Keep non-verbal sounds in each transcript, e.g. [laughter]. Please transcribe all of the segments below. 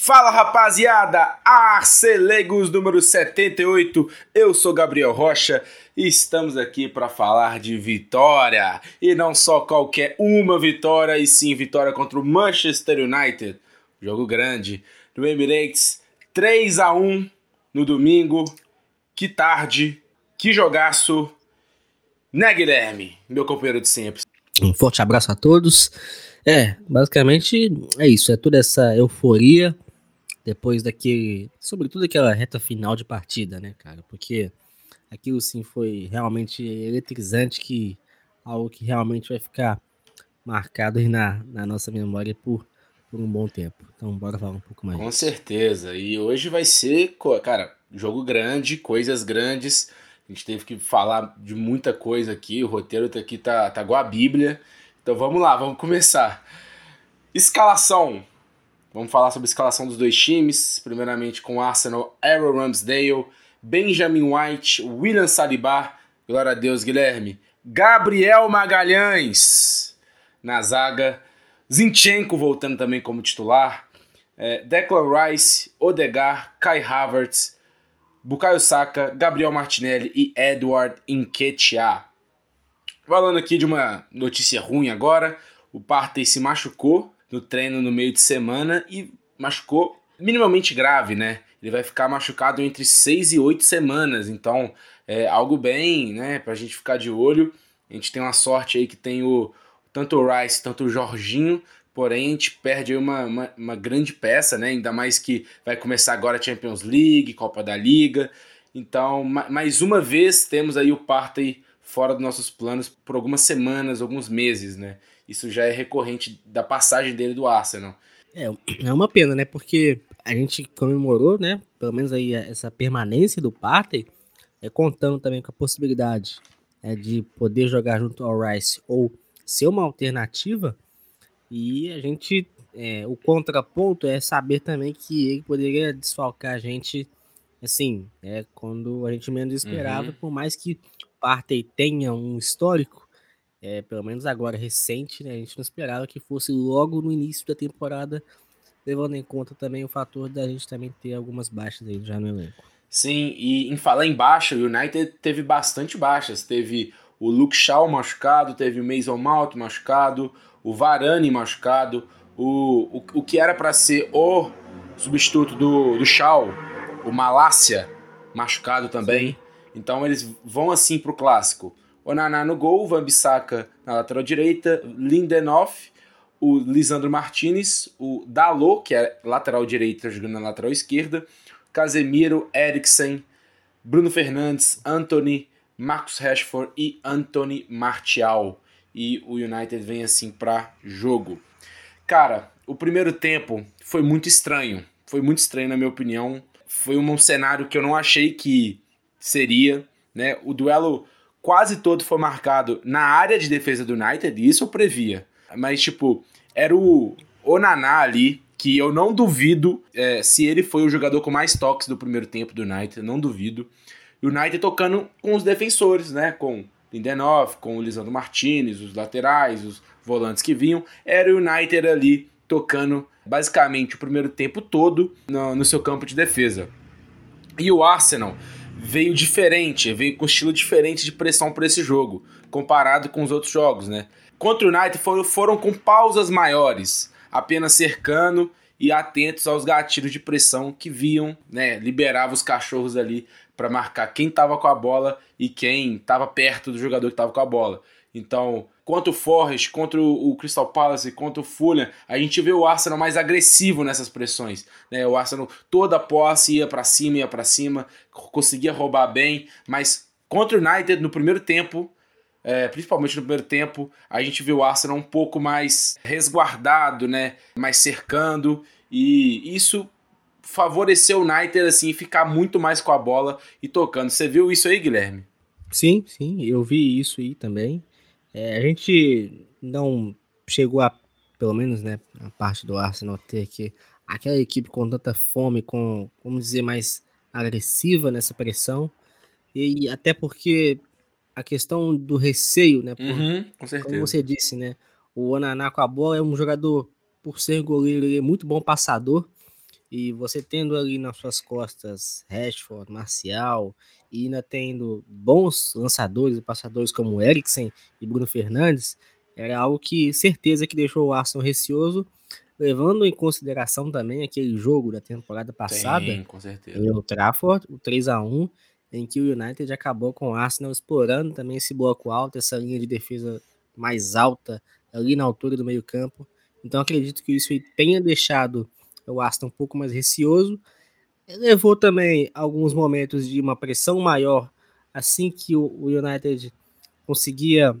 Fala rapaziada, Arcelegos número 78, eu sou Gabriel Rocha e estamos aqui para falar de vitória. E não só qualquer uma vitória, e sim vitória contra o Manchester United, jogo grande do Emirates, 3 a 1 no domingo, que tarde, que jogaço, né Guilherme, meu companheiro de sempre. Um forte abraço a todos. É, basicamente é isso, é toda essa euforia depois daquele, sobretudo aquela reta final de partida, né, cara? Porque aquilo sim foi realmente eletrizante, que algo que realmente vai ficar marcado na, na nossa memória por, por um bom tempo. Então, bora falar um pouco mais. Com certeza. E hoje vai ser, cara, jogo grande, coisas grandes. A gente teve que falar de muita coisa aqui. O roteiro aqui tá, tá igual a Bíblia. Então vamos lá, vamos começar. Escalação. Vamos falar sobre a escalação dos dois times. Primeiramente com Arsenal, Aaron Ramsdale, Benjamin White, William Saliba, glória a Deus, Guilherme, Gabriel Magalhães na zaga, Zinchenko voltando também como titular, é, Declan Rice, Odegar, Kai Havertz, Bukayo Saka, Gabriel Martinelli e Edward Nketiah. Falando aqui de uma notícia ruim agora, o Partey se machucou no treino no meio de semana e machucou minimamente grave, né? Ele vai ficar machucado entre 6 e 8 semanas, então é algo bem, né, pra gente ficar de olho. A gente tem uma sorte aí que tem o tanto o Rice, tanto o Jorginho, porém a gente perde aí uma, uma, uma grande peça, né? Ainda mais que vai começar agora a Champions League, Copa da Liga. Então, mais uma vez temos aí o Partey fora dos nossos planos por algumas semanas, alguns meses, né? Isso já é recorrente da passagem dele do Arsenal. É, é uma pena, né? Porque a gente comemorou, né? Pelo menos aí essa permanência do Partey, é, contando também com a possibilidade é, de poder jogar junto ao Rice ou ser uma alternativa. E a gente, é, o contraponto é saber também que ele poderia desfalcar a gente, assim, é, quando a gente menos esperava, uhum. por mais que o Partey tenha um histórico, é, pelo menos agora recente, né? A gente não esperava que fosse logo no início da temporada, levando em conta também o fator da gente também ter algumas baixas aí já no elenco. Sim, e em falar em baixa, o United teve bastante baixas. Teve o Luke Shaw machucado, teve o Mason Mount machucado, o Varane machucado, o, o, o que era para ser o substituto do, do Shaw, o Malásia, machucado também. Sim. Então eles vão assim pro clássico. Onaná no gol, Van Bissaka na lateral direita, Lindenhoff, o Lisandro Martinez, o Dalot, que é lateral direita jogando na lateral esquerda, Casemiro, Eriksen, Bruno Fernandes, Anthony, Marcos Rashford e Anthony Martial. E o United vem assim para jogo. Cara, o primeiro tempo foi muito estranho. Foi muito estranho, na minha opinião. Foi um cenário que eu não achei que seria. Né? O duelo quase todo foi marcado na área de defesa do United, e isso eu previa. Mas, tipo, era o Onaná ali, que eu não duvido é, se ele foi o jogador com mais toques do primeiro tempo do United, não duvido. E o United tocando com os defensores, né? Com Lindenhoff, com o Lisandro Martinez, os laterais, os volantes que vinham. Era o United ali tocando basicamente o primeiro tempo todo no, no seu campo de defesa. E o Arsenal veio diferente, veio com estilo diferente de pressão para esse jogo, comparado com os outros jogos, né? Contra o United foram, foram com pausas maiores, apenas cercando e atentos aos gatilhos de pressão que viam, né? Liberava os cachorros ali para marcar quem estava com a bola e quem estava perto do jogador que estava com a bola. Então, contra o Forest, contra o Crystal Palace, contra o Fulham, a gente vê o Arsenal mais agressivo nessas pressões. Né? O Arsenal toda a posse ia para cima, ia para cima, conseguia roubar bem, mas contra o United no primeiro tempo, é, principalmente no primeiro tempo, a gente viu o Arsenal um pouco mais resguardado, né? mais cercando, e isso favoreceu o United assim ficar muito mais com a bola e tocando. Você viu isso aí, Guilherme? Sim, sim, eu vi isso aí também. É, a gente não chegou a, pelo menos, né, a parte do Arsenal ter que aquela equipe com tanta fome, com, vamos dizer, mais agressiva nessa pressão. E até porque a questão do receio, né? Por, uhum, com certeza. Como você disse, né? O Onaná com a bola é um jogador, por ser goleiro, ele é muito bom passador. E você tendo ali nas suas costas Rashford, Marcial, e ainda tendo bons lançadores e passadores como Eriksen e Bruno Fernandes, era algo que certeza que deixou o Arsenal receoso, levando em consideração também aquele jogo da temporada passada, Sim, com certeza. em Trafford, o 3 a 1 em que o United acabou com o Arsenal explorando também esse bloco alto, essa linha de defesa mais alta ali na altura do meio campo. Então acredito que isso tenha deixado o Arsenal um pouco mais receoso. Levou também alguns momentos de uma pressão maior assim que o United conseguia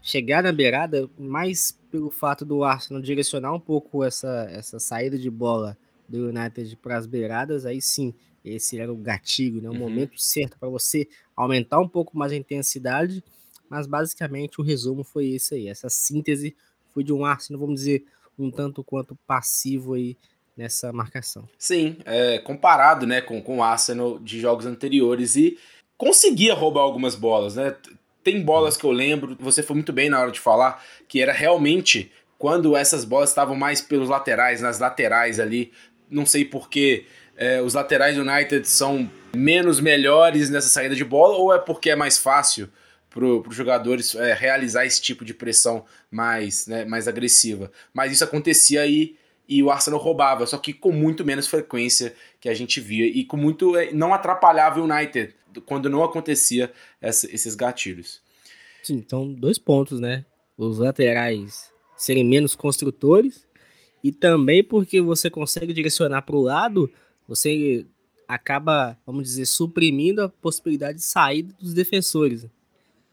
chegar na beirada, mais pelo fato do Arsenal direcionar um pouco essa, essa saída de bola do United para as beiradas, aí sim, esse era o gatilho, né? o uhum. momento certo para você aumentar um pouco mais a intensidade, mas basicamente o resumo foi esse aí, essa síntese foi de um Arsenal, vamos dizer, um tanto quanto passivo aí nessa marcação. Sim, é, comparado né, com, com o Arsenal de jogos anteriores e conseguia roubar algumas bolas, né? Tem bolas que eu lembro, você foi muito bem na hora de falar, que era realmente quando essas bolas estavam mais pelos laterais, nas laterais ali. Não sei porque é, os laterais do United são menos melhores nessa saída de bola, ou é porque é mais fácil para os jogadores é, realizar esse tipo de pressão mais, né, mais agressiva. Mas isso acontecia aí e o Arsenal roubava, só que com muito menos frequência que a gente via e com muito é, não atrapalhava o United quando não acontecia essa, esses gatilhos. Sim, então dois pontos, né? Os laterais serem menos construtores e também porque você consegue direcionar para o lado, você acaba, vamos dizer, suprimindo a possibilidade de saída dos defensores.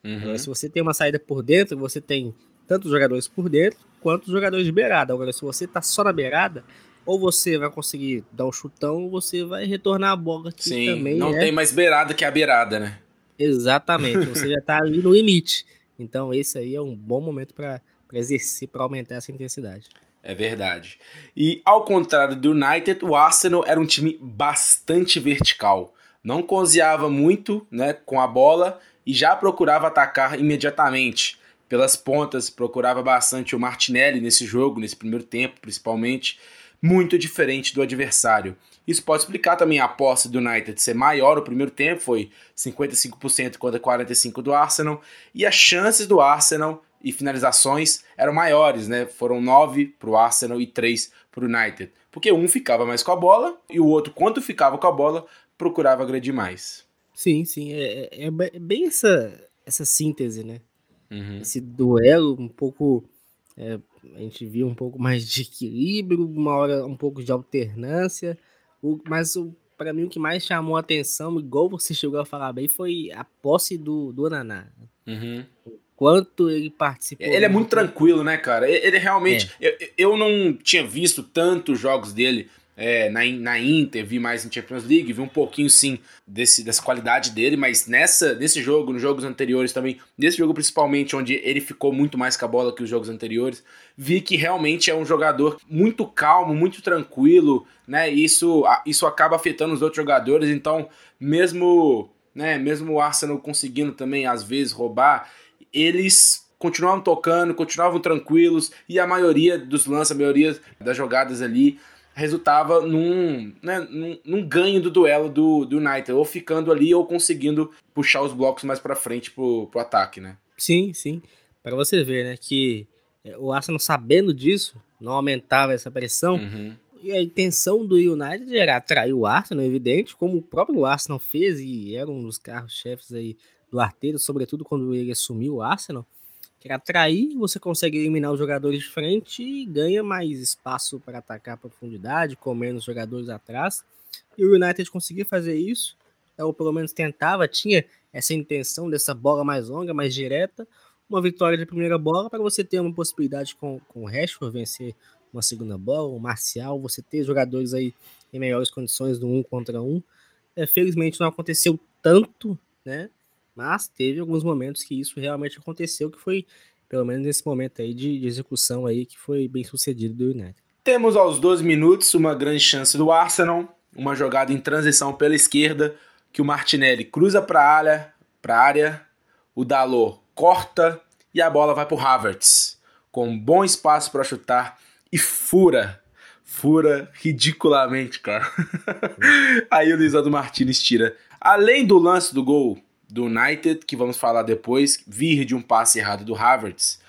Uhum. Então, se você tem uma saída por dentro, você tem tanto os jogadores por dentro quanto os jogadores de beirada. Agora, se você tá só na beirada, ou você vai conseguir dar um chutão, ou você vai retornar a bola que Sim, também não é... tem mais beirada que a beirada, né? Exatamente, você já tá ali no limite. Então esse aí é um bom momento para exercer, para aumentar essa intensidade. É verdade. E ao contrário do United, o Arsenal era um time bastante vertical. Não cozinhava muito né, com a bola e já procurava atacar imediatamente. Pelas pontas, procurava bastante o Martinelli nesse jogo, nesse primeiro tempo, principalmente muito diferente do adversário. Isso pode explicar também a posse do United ser maior no primeiro tempo, foi 55% contra 45% do Arsenal, e as chances do Arsenal e finalizações eram maiores, né? Foram 9 para o Arsenal e 3 para o United. Porque um ficava mais com a bola e o outro, quando ficava com a bola, procurava agredir mais. Sim, sim. É, é, é bem essa, essa síntese, né? Uhum. Esse duelo um pouco é, a gente viu um pouco mais de equilíbrio, uma hora um pouco de alternância, o, mas para mim o que mais chamou a atenção, igual você chegou a falar bem, foi a posse do, do Naná. Uhum. Quanto ele participou. Ele é muito tranquilo, né, cara? Ele realmente. É. Eu, eu não tinha visto tantos jogos dele é, na, na Inter, vi mais em Champions League, vi um pouquinho sim desse, dessa qualidade dele, mas nessa nesse jogo, nos jogos anteriores também, nesse jogo principalmente, onde ele ficou muito mais com a bola que os jogos anteriores, vi que realmente é um jogador muito calmo, muito tranquilo, né? Isso, isso acaba afetando os outros jogadores, então, mesmo, né, mesmo o Arsenal conseguindo também, às vezes, roubar, eles continuavam tocando, continuavam tranquilos, e a maioria dos lances, a maioria das jogadas ali resultava num, né, num, num, ganho do duelo do, do United, ou ficando ali ou conseguindo puxar os blocos mais para frente pro, pro ataque, né? Sim, sim. Para você ver, né, que é, o Arsenal sabendo disso, não aumentava essa pressão, uhum. e a intenção do United era atrair o Arsenal, evidente, como o próprio Arsenal fez e era um dos carros-chefes aí do arteiro, sobretudo quando ele assumiu o Arsenal, que atrair, você consegue eliminar os jogadores de frente e ganha mais espaço para atacar a profundidade, com menos jogadores atrás. E o United conseguia fazer isso, ou pelo menos tentava, tinha essa intenção dessa bola mais longa, mais direta. Uma vitória de primeira bola para você ter uma possibilidade com, com o Rashford vencer uma segunda bola, o Marcial, você ter jogadores aí em melhores condições do um contra um. É, felizmente não aconteceu tanto, né? Mas teve alguns momentos que isso realmente aconteceu, que foi, pelo menos nesse momento aí de, de execução aí, que foi bem sucedido do United. Temos aos 12 minutos uma grande chance do Arsenal, uma jogada em transição pela esquerda, que o Martinelli cruza para a área, pra área, o Dalot corta e a bola vai para o Havertz, com bom espaço para chutar e fura. fura ridiculamente, cara. [laughs] Aí o Lisandro Martinez tira. Além do lance do gol do United, que vamos falar depois, vir de um passe errado do Havertz,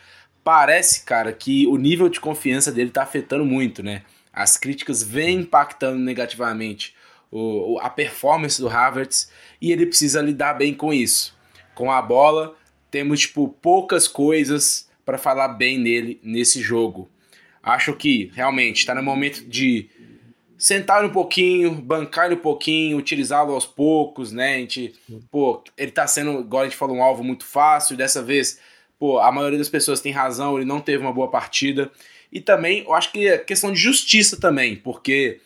parece, cara, que o nível de confiança dele tá afetando muito, né? As críticas vêm impactando negativamente o, a performance do Havertz e ele precisa lidar bem com isso. Com a bola, temos tipo poucas coisas para falar bem nele nesse jogo. Acho que realmente está no momento de sentar um pouquinho, bancar um pouquinho, utilizá-lo aos poucos, né? A gente, pô, ele tá sendo, igual a gente falou, um alvo muito fácil. Dessa vez, pô, a maioria das pessoas tem razão, ele não teve uma boa partida. E também, eu acho que é questão de justiça também, porque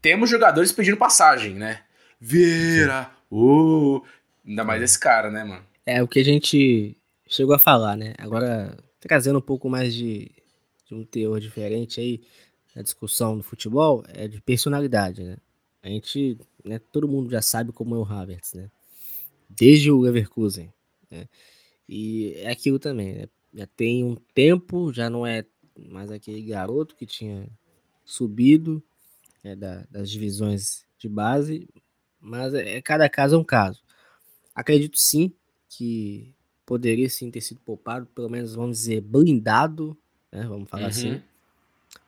temos jogadores pedindo passagem, né? Vieira, uh, ainda mais esse cara, né, mano? É o que a gente chegou a falar, né? Agora, trazendo um pouco mais de, de um teor diferente aí na discussão do futebol, é de personalidade, né? A gente, né, todo mundo já sabe como é o Havertz, né? Desde o Leverkusen, né? E é aquilo também, né? Já tem um tempo, já não é mais aquele garoto que tinha subido é, da, das divisões de base, mas é, cada caso é um caso. Acredito sim que poderia sim ter sido poupado, pelo menos vamos dizer blindado, né, vamos falar uhum. assim,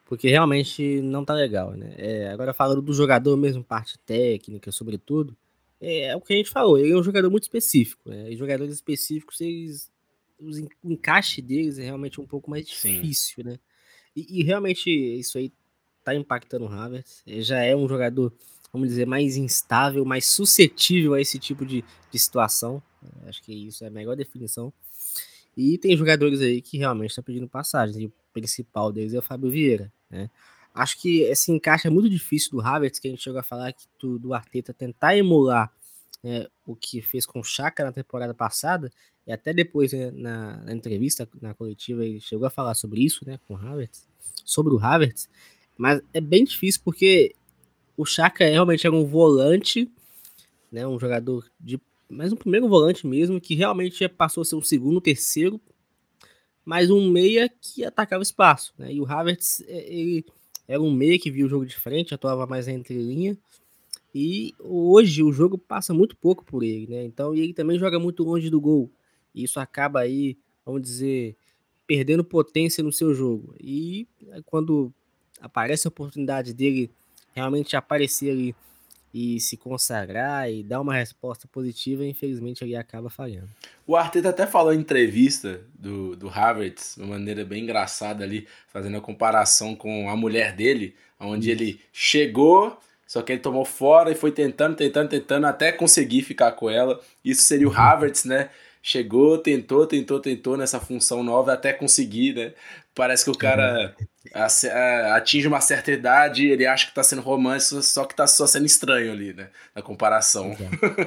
porque realmente não tá legal, né? É, agora falando do jogador mesmo, parte técnica, sobretudo, é, é, o que a gente falou, ele é um jogador muito específico, né? E jogadores específicos, eles, o encaixe deles é realmente um pouco mais difícil, sim. né? E, e realmente isso aí tá impactando o Havertz. Ele já é um jogador, vamos dizer, mais instável, mais suscetível a esse tipo de, de situação. Acho que isso é a melhor definição. E tem jogadores aí que realmente estão pedindo passagem. E o principal deles é o Fábio Vieira. Né? Acho que esse encaixe é muito difícil do Havertz, que a gente chegou a falar que do, do Arteta tentar emular né, o que fez com o Chaka na temporada passada, e até depois né, na, na, entrevista, na coletiva, ele chegou a falar sobre isso né, com o Havertz, sobre o Havertz, mas é bem difícil porque o Chaka realmente era um volante, né, um jogador de. Mas um primeiro volante mesmo, que realmente passou a ser um segundo, terceiro, mas um meia que atacava espaço. Né? E o Havertz, é, ele era um meia que via o jogo de frente, atuava mais entre linha. E hoje o jogo passa muito pouco por ele, né? Então, e ele também joga muito longe do gol. E isso acaba aí, vamos dizer, perdendo potência no seu jogo. E é, quando aparece a oportunidade dele realmente aparecer ali e se consagrar e dar uma resposta positiva, infelizmente ele acaba falhando. O Arteta até falou em entrevista do, do Havertz, de uma maneira bem engraçada ali, fazendo a comparação com a mulher dele, onde ele chegou, só que ele tomou fora e foi tentando, tentando, tentando até conseguir ficar com ela. Isso seria o. [laughs] Havertz, né? Chegou, tentou, tentou, tentou nessa função nova até conseguir, né? Parece que o cara uhum atinge uma certa idade, ele acha que tá sendo romance, só que tá só sendo estranho ali, né? Na comparação.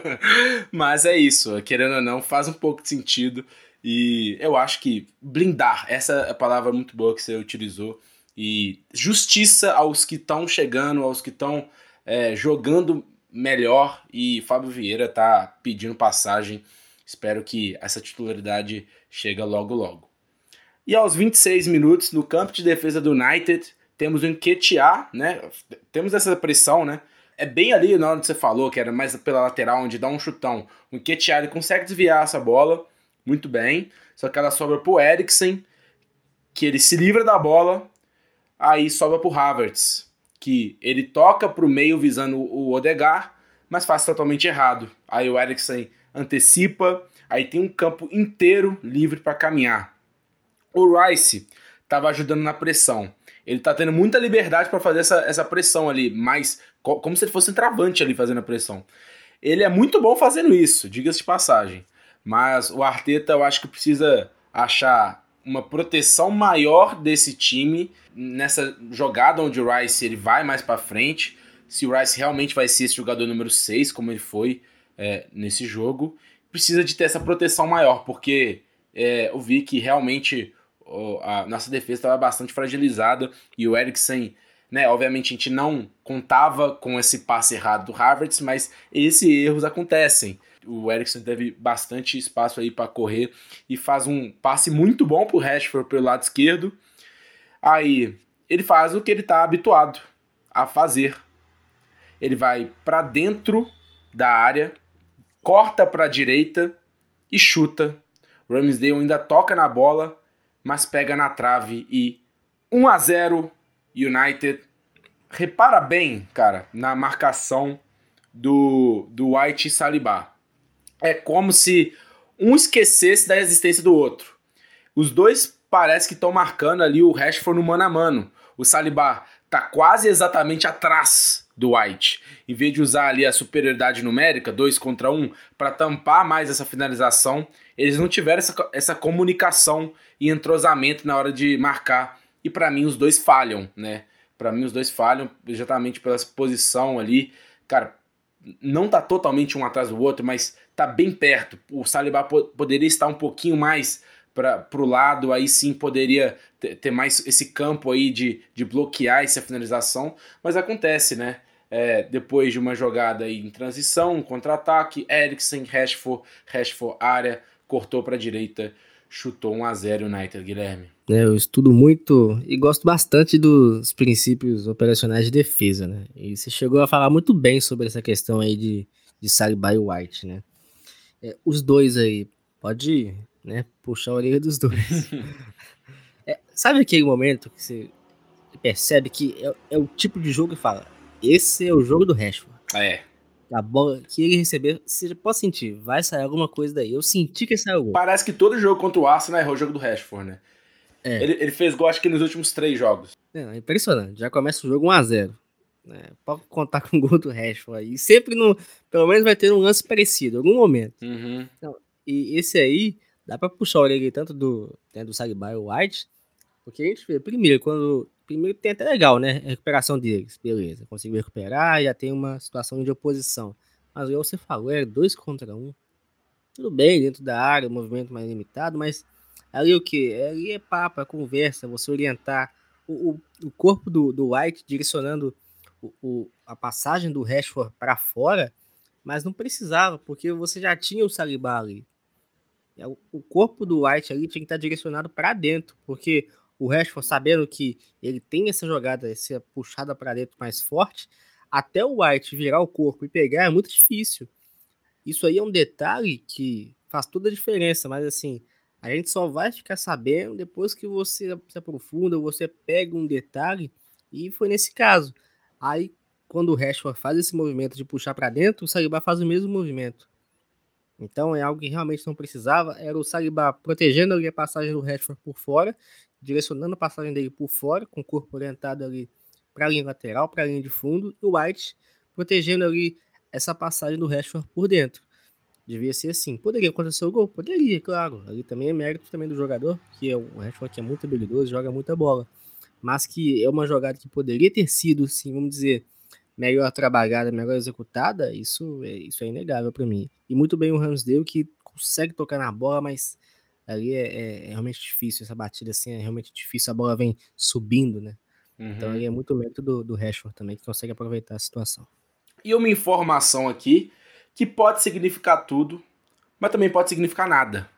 [laughs] Mas é isso, querendo ou não, faz um pouco de sentido. E eu acho que blindar, essa é a palavra muito boa que você utilizou. E justiça aos que estão chegando, aos que estão é, jogando melhor. E Fábio Vieira tá pedindo passagem. Espero que essa titularidade chegue logo logo. E aos 26 minutos, no campo de defesa do United, temos o Enquetear, né? Temos essa pressão, né? É bem ali na hora que você falou, que era mais pela lateral, onde dá um chutão. O Enquetear, ele consegue desviar essa bola muito bem, só que ela sobra pro Eriksen, que ele se livra da bola, aí sobra pro Havertz, que ele toca pro meio visando o Odegar, mas faz totalmente errado. Aí o Eriksen antecipa, aí tem um campo inteiro livre para caminhar. O Rice estava ajudando na pressão. Ele tá tendo muita liberdade para fazer essa, essa pressão ali, mas como se ele fosse um travante ali fazendo a pressão. Ele é muito bom fazendo isso, diga-se de passagem. Mas o Arteta eu acho que precisa achar uma proteção maior desse time nessa jogada onde o Rice ele vai mais para frente. Se o Rice realmente vai ser esse jogador número 6, como ele foi é, nesse jogo, precisa de ter essa proteção maior, porque é, eu vi que realmente a nossa defesa estava bastante fragilizada e o Eriksen, né, obviamente a gente não contava com esse passe errado do Havertz, mas esses erros acontecem. O Eriksen teve bastante espaço aí para correr e faz um passe muito bom pro Rashford pelo lado esquerdo. Aí ele faz o que ele está habituado, a fazer. Ele vai para dentro da área, corta para a direita e chuta. Ramsdale ainda toca na bola, mas pega na trave e 1 a 0 United. Repara bem, cara, na marcação do, do White e Saliba. É como se um esquecesse da existência do outro. Os dois parece que estão marcando ali o Rashford no mano a mano. O Saliba tá quase exatamente atrás do White. Em vez de usar ali a superioridade numérica, dois contra um, para tampar mais essa finalização, eles não tiveram essa, essa comunicação e entrosamento na hora de marcar. E para mim os dois falham, né? Para mim os dois falham exatamente pela posição ali. Cara, não tá totalmente um atrás do outro, mas tá bem perto. O Saliba poderia estar um pouquinho mais para o lado, aí sim poderia ter, ter, mais esse campo aí de, de bloquear essa finalização, mas acontece, né? É, depois de uma jogada aí em transição, contra-ataque, Eriksen, Rashford, Rashford área, cortou para a direita, chutou 1 a 0 United, Guilherme. É, eu estudo muito e gosto bastante dos princípios operacionais de defesa, né? E você chegou a falar muito bem sobre essa questão aí de, de Saliba e White, né? É, os dois aí, pode né? Puxar a orelha dos dois. [laughs] é, sabe aquele momento que você percebe que é, é, o tipo de jogo que fala: esse é o jogo do Rashford. É. A bola que ele receber, você pode sentir, vai sair alguma coisa daí. Eu senti que saiu gol. Parece que todo jogo contra o Arsenal é o jogo do Rashford, né? É. Ele, ele, fez gol, acho que nos últimos três jogos. É, é impressionante. Já começa o jogo 1x0. Né? Pode contar [laughs] com o gol do Rashford aí. Sempre, no, pelo menos, vai ter um lance parecido, em algum momento. Uhum. Então, e esse aí, Dá pra puxar a orelha tanto do, né, do Sagbai e o White, porque a gente vê, primeiro, quando. Primeiro tem até legal, né? A recuperação deles, beleza. Conseguiu recuperar, já tem uma situação de oposição. Mas igual você falou, é dois contra um. Tudo bem, dentro da área, o movimento mais limitado, mas ali o que? Ali é papo, é conversa, você orientar o, o, o corpo do, do White direcionando o, o, a passagem do Rashford para fora, mas não precisava, porque você já tinha o Saliba ali. É, o corpo do White ali tinha que estar direcionado para dentro, porque o Rashford, sabendo que ele tem essa jogada, essa puxada para dentro mais forte, até o White virar o corpo e pegar é muito difícil. Isso aí é um detalhe que faz toda a diferença, mas assim, a gente só vai ficar sabendo depois que você se aprofunda, você pega um detalhe, e foi nesse caso. Aí, quando o Rashford faz esse movimento de puxar para dentro, o Saliba faz o mesmo movimento. Então é algo que realmente não precisava. Era o Saliba protegendo ali a passagem do Rashford por fora, direcionando a passagem dele por fora, com o corpo orientado ali para a linha lateral, para a linha de fundo, e o White protegendo ali essa passagem do Rashford por dentro. Devia ser assim. Poderia acontecer o gol? Poderia, claro. Ali também é mérito também do jogador, que é o Rashford que é muito habilidoso, joga muita bola. Mas que é uma jogada que poderia ter sido, sim, vamos dizer, melhor trabalhada, melhor executada, isso é, isso é inegável para mim. E muito bem o Ramsdale que consegue tocar na bola, mas ali é, é, é, realmente difícil, essa batida assim é realmente difícil, a bola vem subindo, né? Então, uhum. Então aí é muito mérito do, do Rashford também, que consegue aproveitar a situação. E uma informação aqui que pode significar tudo, mas também pode significar nada.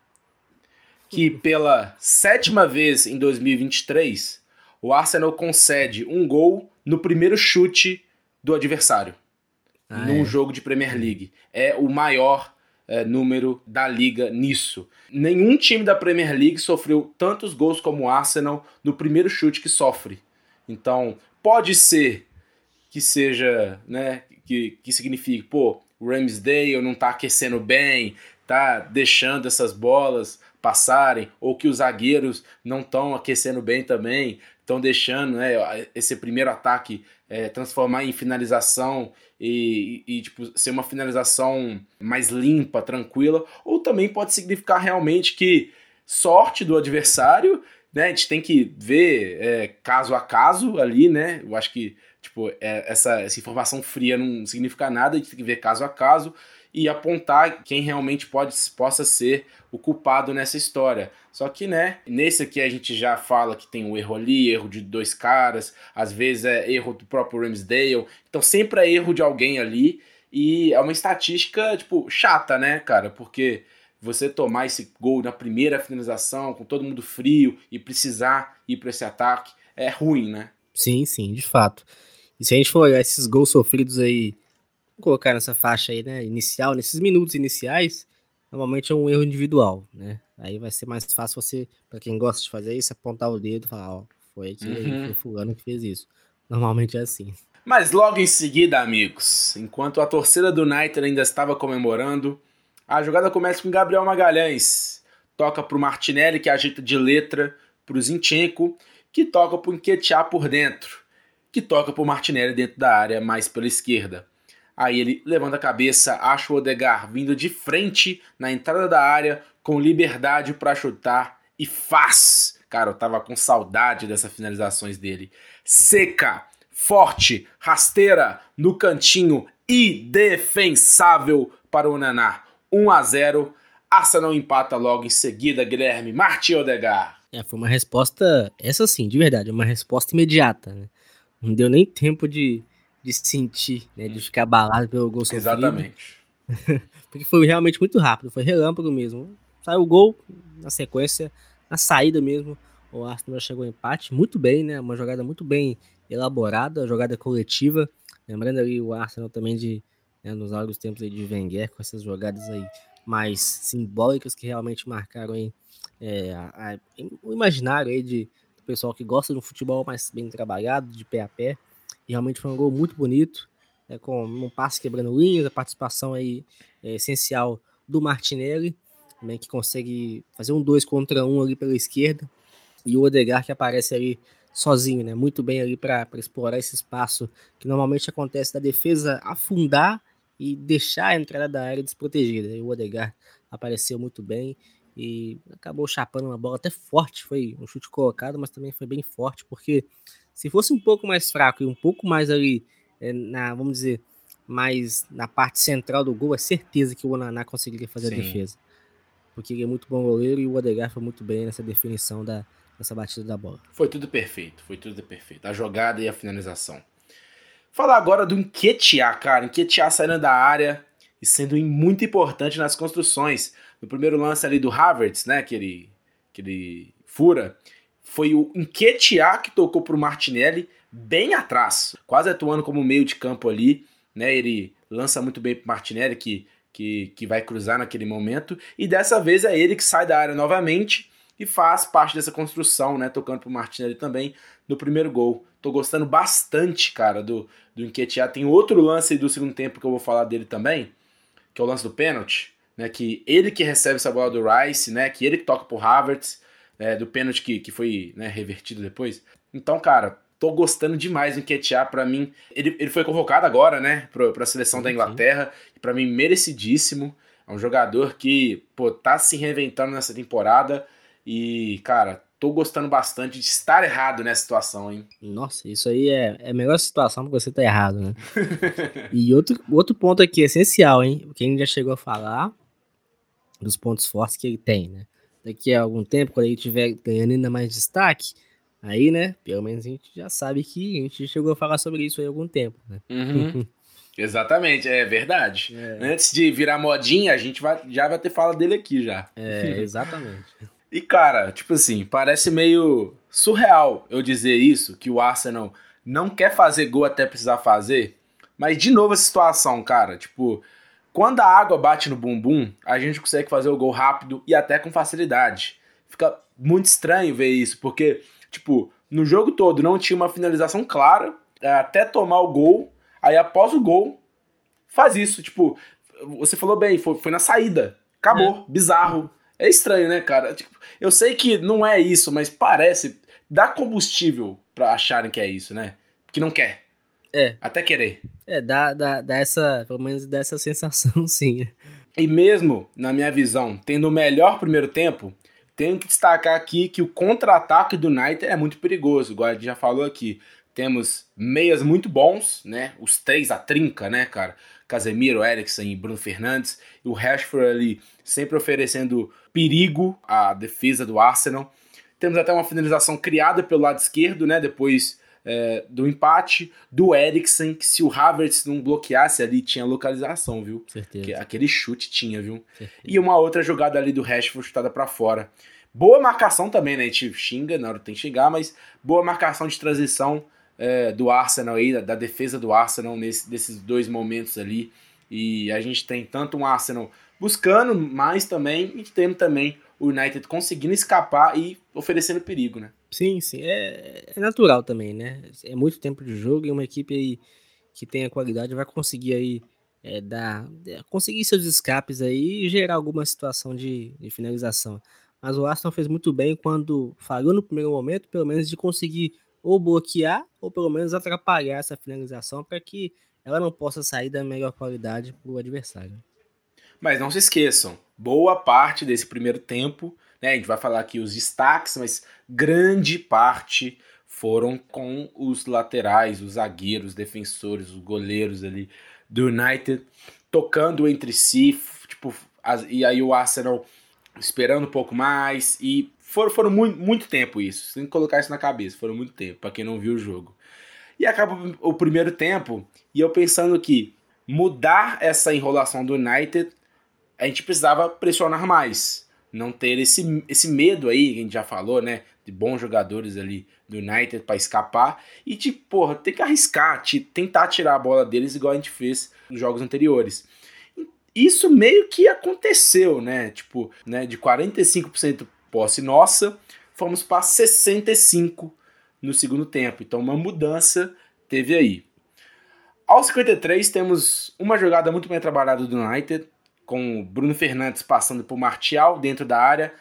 Que [laughs] pela sétima vez em 2023, o Arsenal concede um gol no primeiro chute do adversário ah, num é? jogo de Premier League. É o maior é, número da liga nisso. Nenhum time da Premier League sofreu tantos gols como o Arsenal no primeiro chute que sofre. Então, pode ser que seja, né, que, que signifique, pô, o Ramsdale não tá aquecendo bem, tá deixando essas bolas passarem, ou que os zagueiros não estão aquecendo bem também, estão deixando né, esse primeiro ataque é, transformar em finalização e, e, tipo, ser uma finalização mais limpa, tranquila, ou também pode significar realmente que sorte do adversário, né? A gente tem que ver é, caso a caso ali, né? Eu acho que tipo, é, essa, essa informação fria não significa nada, a gente tem que ver caso a caso e apontar quem realmente pode, possa ser o culpado nessa história. Só que, né, nesse aqui a gente já fala que tem um erro ali, erro de dois caras, às vezes é erro do próprio Ramsdale, então sempre é erro de alguém ali, e é uma estatística, tipo, chata, né, cara, porque você tomar esse gol na primeira finalização, com todo mundo frio, e precisar ir para esse ataque, é ruim, né? Sim, sim, de fato. E se a gente for olhar esses gols sofridos aí, colocar nessa faixa aí, né, inicial, nesses minutos iniciais, normalmente é um erro individual, né? Aí vai ser mais fácil você, para quem gosta de fazer isso, apontar o dedo e falar, ó, foi aqui, uhum. foi fulano que fez isso. Normalmente é assim. Mas logo em seguida, amigos, enquanto a torcida do United ainda estava comemorando, a jogada começa com Gabriel Magalhães. Toca para o Martinelli, que ajeita de letra para o Zinchenko, que toca para o por dentro, que toca para o Martinelli dentro da área, mais pela esquerda. Aí ele levanta a cabeça, acha o Odegar vindo de frente na entrada da área, com liberdade para chutar e faz. Cara, eu tava com saudade dessas finalizações dele. Seca, forte, rasteira, no cantinho, indefensável para o Naná. 1 a 0 Arsenal empata logo em seguida, Guilherme Martin Odegar. É, foi uma resposta, essa sim, de verdade, uma resposta imediata. Né? Não deu nem tempo de, de sentir, né, de ficar abalado pelo gol sofrido. Exatamente. [laughs] Porque foi realmente muito rápido, foi relâmpago mesmo. Saiu o gol na sequência, na saída mesmo. O Arsenal chegou ao empate muito bem, né? Uma jogada muito bem elaborada, jogada coletiva. Lembrando ali o Arsenal também de né, nos largos tempos aí de Wenger, com essas jogadas aí mais simbólicas que realmente marcaram aí, é, a, a, o imaginário aí de, do pessoal que gosta de um futebol mais bem trabalhado, de pé a pé. E realmente foi um gol muito bonito, né, com um passe quebrando linhas, a participação aí é, essencial do Martinelli, né, que consegue fazer um 2 contra 1 um ali pela esquerda, e o Odegar que aparece ali sozinho, né, muito bem ali para explorar esse espaço que normalmente acontece da defesa afundar e deixar a entrada da área desprotegida. E o Odegar apareceu muito bem e acabou chapando uma bola até forte, foi um chute colocado, mas também foi bem forte, porque se fosse um pouco mais fraco e um pouco mais ali, é, na, vamos dizer, mais na parte central do gol, é certeza que o Onaná conseguiria fazer Sim. a defesa. Porque ele é muito bom goleiro e o Odegar foi muito bem nessa definição da, dessa batida da bola. Foi tudo perfeito, foi tudo perfeito. A jogada e a finalização. Falar agora do Enquetear, cara. Enquetear saindo da área e sendo muito importante nas construções. No primeiro lance ali do Havertz, né, que ele, que ele fura, foi o Enquetear que tocou pro Martinelli bem atrás, quase atuando como meio de campo ali, né, ele lança muito bem pro Martinelli, que, que, que vai cruzar naquele momento, e dessa vez é ele que sai da área novamente e faz parte dessa construção, né, tocando pro Martinelli também no primeiro gol. Tô gostando bastante, cara, do, do Enquetear. Tem outro lance do segundo tempo que eu vou falar dele também, que é o lance do pênalti, né, que ele que recebe essa bola do Rice, né, que ele que toca pro Havertz, é, do pênalti que, que foi né, revertido depois. Então, cara, tô gostando demais do Nketiah, para mim, ele, ele foi convocado agora, né, pra, pra seleção da Inglaterra, e para mim merecidíssimo, é um jogador que, pô, tá se reinventando nessa temporada, e, cara, tô gostando bastante de estar errado nessa situação, hein. Nossa, isso aí é, é a melhor situação porque você tá errado, né. [laughs] e outro, outro ponto aqui essencial, hein, quem já chegou a falar dos pontos fortes que ele tem, né, daqui a algum tempo, quando ele estiver ganhando ainda mais destaque, aí, né, pelo menos a gente já sabe que a gente chegou a falar sobre isso aí há algum tempo, né? Uhum. [laughs] Exatamente, é verdade. É. Antes de virar modinha, a gente vai, já vai ter fala dele aqui já. É, exatamente. [laughs] e cara, tipo assim, parece meio surreal eu dizer isso, que o Arsenal não quer fazer gol até precisar fazer, mas de novo a situação, cara, tipo, quando a água bate no bumbum, a gente consegue fazer o gol rápido e até com facilidade. Fica muito estranho ver isso, porque, tipo, no jogo todo não tinha uma finalização clara, é, até tomar o gol, aí após o gol, faz isso. Tipo, você falou bem, foi, foi na saída. Acabou, é. bizarro. É estranho, né, cara? Tipo, eu sei que não é isso, mas parece. Dá combustível para acharem que é isso, né? Que não quer. É. Até querer. É, dá, dá, dá essa, pelo menos dá essa [laughs] sensação, sim. E mesmo, na minha visão, tendo o melhor primeiro tempo, tenho que destacar aqui que o contra-ataque do United é muito perigoso, igual a gente já falou aqui. Temos meias muito bons, né? Os três a trinca, né, cara? Casemiro, Eriksen e Bruno Fernandes. E o Rashford ali sempre oferecendo perigo à defesa do Arsenal. Temos até uma finalização criada pelo lado esquerdo, né? Depois é, do empate, do Eriksen, que se o Havertz não bloqueasse ali, tinha localização, viu? Certeza. Que, aquele chute tinha, viu? Certeza. E uma outra jogada ali do Rashford chutada para fora. Boa marcação também, né? A gente xinga na hora tem que xingar, mas boa marcação de transição é, do Arsenal aí, da, da, defesa do Arsenal nesse, desses dois momentos ali. E a gente tem tanto um Arsenal buscando mais também e tendo também o United conseguindo escapar e oferecendo perigo, né? Sim, sim. É, é natural também, né? É muito tempo de jogo e uma equipe aí que tem a qualidade vai conseguir aí é, dar, é, conseguir seus escapes aí e gerar alguma situação de, de finalização. Mas o Arsenal fez muito bem quando falhou no primeiro momento, pelo menos de conseguir ou bloquear ou pelo menos atrapalhar essa finalização para que ela não possa sair da melhor qualidade para o adversário. Mas não se esqueçam, boa parte desse primeiro tempo, né, a gente vai falar aqui os destaques, mas grande parte foram com os laterais, os zagueiros, os defensores, os goleiros ali do United tocando entre si, tipo, as, e aí o Arsenal esperando um pouco mais e foram, foram muito, muito tempo isso. Tem que colocar isso na cabeça, foram muito tempo, para quem não viu o jogo. E acaba o primeiro tempo e eu pensando que mudar essa enrolação do United, a gente precisava pressionar mais, não ter esse, esse medo aí, que a gente já falou, né, de bons jogadores ali do United para escapar e de, porra, ter que arriscar, te, tentar tirar a bola deles igual a gente fez nos jogos anteriores. Isso meio que aconteceu, né? Tipo, né, de 45% posse nossa, fomos para 65 no segundo tempo. Então uma mudança teve aí. Aos 53 temos uma jogada muito bem trabalhada do United, com o Bruno Fernandes passando por Martial dentro da área,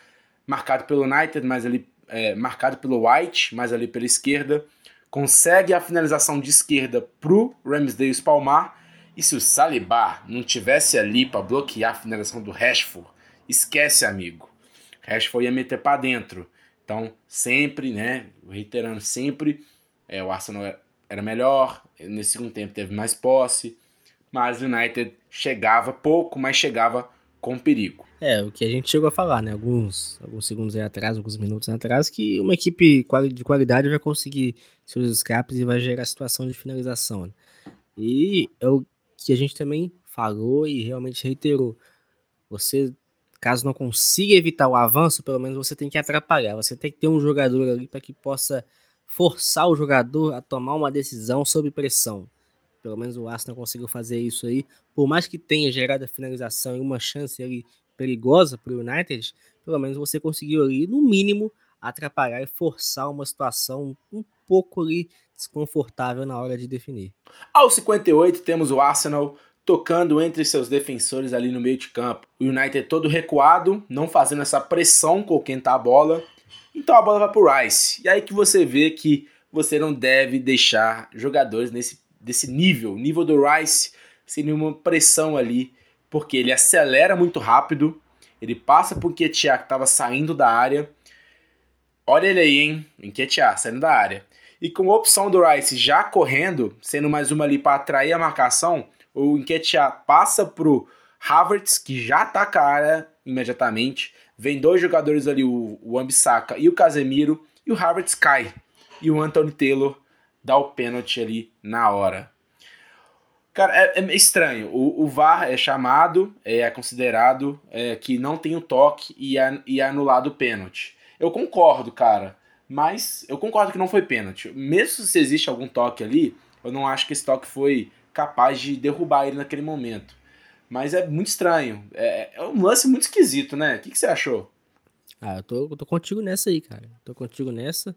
marcado pelo United, mas ali é, marcado pelo White, mais ali pela esquerda, consegue a finalização de esquerda pro Ramsdale espalmar, e se o Saliba não tivesse ali para bloquear a finalização do Rashford, esquece, amigo. Rashford ia meter para dentro. Então, sempre, né, reiterando sempre, é, o Arsenal era melhor, nesse segundo tempo teve mais posse, mas o United chegava pouco, mas chegava com perigo. É, o que a gente chegou a falar, né? Alguns, alguns segundos atrás, alguns minutos atrás, que uma equipe de qualidade vai conseguir seus escapes e vai gerar situação de finalização. Né? E é o que a gente também falou e realmente reiterou. Você, caso não consiga evitar o avanço, pelo menos você tem que atrapalhar. Você tem que ter um jogador ali para que possa forçar o jogador a tomar uma decisão sob pressão. Pelo menos o Arsenal conseguiu fazer isso aí. Por mais que tenha gerado a finalização e uma chance ali perigosa para o United, pelo menos você conseguiu ali, no mínimo, atrapalhar e forçar uma situação um pouco ali desconfortável na hora de definir. Aos 58 temos o Arsenal tocando entre seus defensores ali no meio de campo. O United todo recuado, não fazendo essa pressão com quem tá a bola. Então a bola vai pro Rice. E aí que você vê que você não deve deixar jogadores nesse desse nível, nível do Rice, sem nenhuma pressão ali, porque ele acelera muito rápido, ele passa por Nketiah que estava saindo da área. Olha ele aí, hein? Nketiah, saindo da área. E com a opção do Rice já correndo, sendo mais uma ali para atrair a marcação, o Nketiah passa pro Havertz, que já tá com a área imediatamente. Vem dois jogadores ali, o, o e o Casemiro, e o Havertz cai. E o Anthony Taylor dá o pênalti ali na hora. Cara, é, é estranho. O, o, VAR é chamado, é considerado é, que não tem o toque e é, e é anulado o pênalti. Eu concordo, cara. Mas eu concordo que não foi pênalti. Mesmo se existe algum toque ali, eu não acho que esse toque foi capaz de derrubar ele naquele momento. Mas é muito estranho. É, é um lance muito esquisito, né? O que, que você achou? Ah, eu tô, eu tô contigo nessa aí, cara. Tô contigo nessa.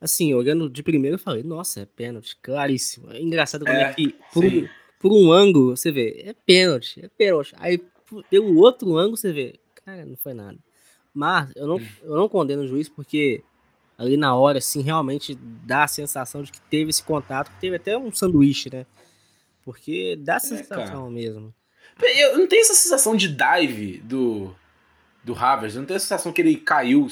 Assim, olhando de primeiro, eu falei, nossa, é pênalti, claríssimo. É engraçado como é, é que, por um, por um, ângulo, você vê, é pênalti, é pênalti. Aí, pelo outro ângulo, você vê, cara, não foi nada. Mas eu não, eu não condeno o juiz porque ali na hora, assim, realmente dá a sensação de que teve esse contato, que teve até um sanduíche, né? Porque dá a é, sensação é, mesmo. Eu não tenho essa sensação de dive do, do Havers, eu não tenho a sensação que ele caiu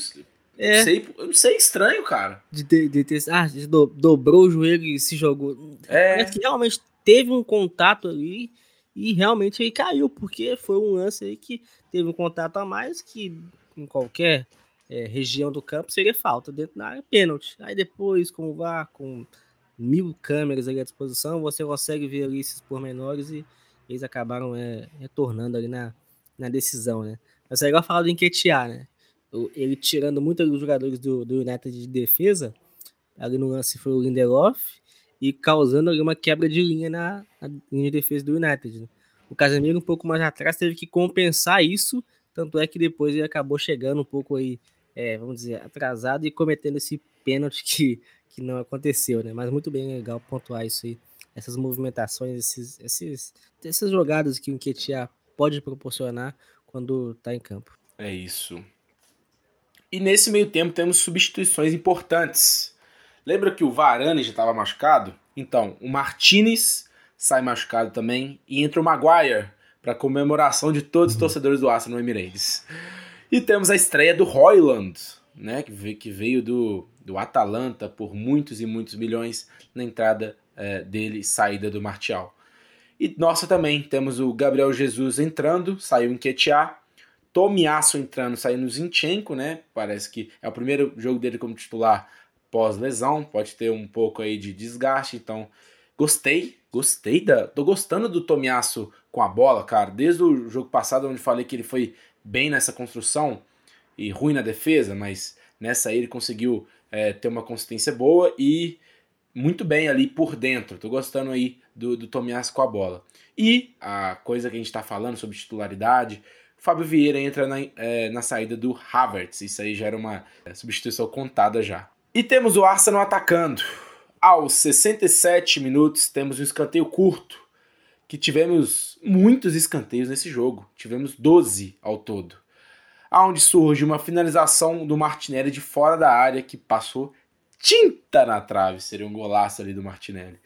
é. Sei, eu sei, estranho, cara. De, de, de ter, ah, do, dobrou o joelho e se jogou. É. que realmente teve um contato ali e realmente aí caiu, porque foi um lance aí que teve um contato a mais que em qualquer é, região do campo seria falta, dentro da área, pênalti. Aí depois, com o VAR, com mil câmeras ali à disposição, você consegue ver ali esses pormenores e eles acabaram é, retornando ali na, na decisão, né? Mas é igual falar do Enquetear, né? Ele tirando muitos jogadores do, do United de defesa, ali no lance foi o Lindelof, e causando ali uma quebra de linha na, na linha de defesa do United. Né? O Casemiro um pouco mais atrás teve que compensar isso, tanto é que depois ele acabou chegando um pouco aí, é, vamos dizer, atrasado e cometendo esse pênalti que, que não aconteceu, né? Mas muito bem legal pontuar isso aí, essas movimentações, esses, esses, essas jogadas que o Nketiah pode proporcionar quando está em campo. É isso. E nesse meio tempo temos substituições importantes. Lembra que o Varane já estava machucado? Então, o Martinez sai machucado também e entra o Maguire para comemoração de todos os torcedores do Arsenal no Emirates. E temos a estreia do Royland, né, que veio do, do Atalanta por muitos e muitos milhões na entrada é, dele saída do Martial. E nossa também, temos o Gabriel Jesus entrando, saiu em Ketia, Tomiasso entrando, saindo Zinchenko, né? Parece que é o primeiro jogo dele como titular pós-lesão, pode ter um pouco aí de desgaste, então gostei, gostei da, tô gostando do Tomiasso com a bola, cara, desde o jogo passado onde falei que ele foi bem nessa construção e ruim na defesa, mas nessa aí ele conseguiu é, ter uma consistência boa e muito bem ali por dentro. Tô gostando aí do, do Tomiasso com a bola. E a coisa que a gente está falando sobre titularidade, Fábio Vieira entra na, é, na saída do Havertz. Isso aí já era uma é, substituição contada já. E temos o Arsenal atacando. Aos 67 minutos temos um escanteio curto, que tivemos muitos escanteios nesse jogo. Tivemos 12 ao todo. Aonde surge uma finalização do Martinelli de fora da área que passou tinta na trave. Seria um golaço ali do Martinelli.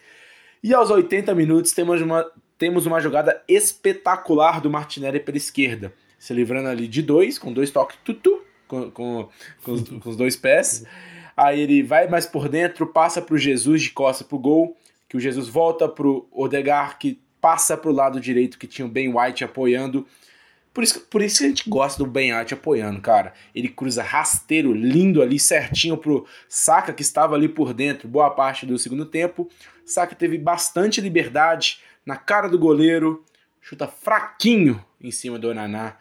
E aos 80 minutos temos uma, temos uma jogada espetacular do Martinelli pela esquerda. Se livrando ali de dois, com dois toques tutu, com, com, com, os, com os dois pés. Aí ele vai mais por dentro, passa para o Jesus de costa pro gol, que o Jesus volta pro Odegar, que passa pro lado direito, que tinha o Ben White apoiando. Por isso, por isso que a gente gosta do Ben White apoiando, cara. Ele cruza rasteiro, lindo ali, certinho pro Saka, que estava ali por dentro boa parte do segundo tempo. Saka teve bastante liberdade na cara do goleiro, chuta fraquinho em cima do Onaná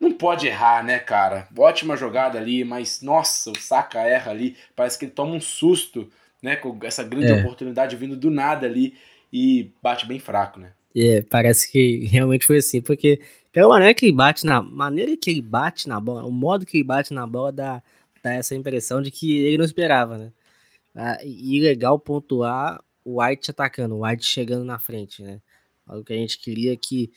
não pode errar, né, cara? Ótima jogada ali, mas nossa, o Saka erra ali, parece que ele toma um susto, né, com essa grande é. oportunidade vindo do nada ali e bate bem fraco, né? É, parece que realmente foi assim, porque pela maneira que ele bate na maneira que ele bate na bola, o modo que ele bate na bola dá, dá essa impressão de que ele não esperava, né? Ah, e legal pontuar o White atacando, o White chegando na frente, né? Algo que a gente queria que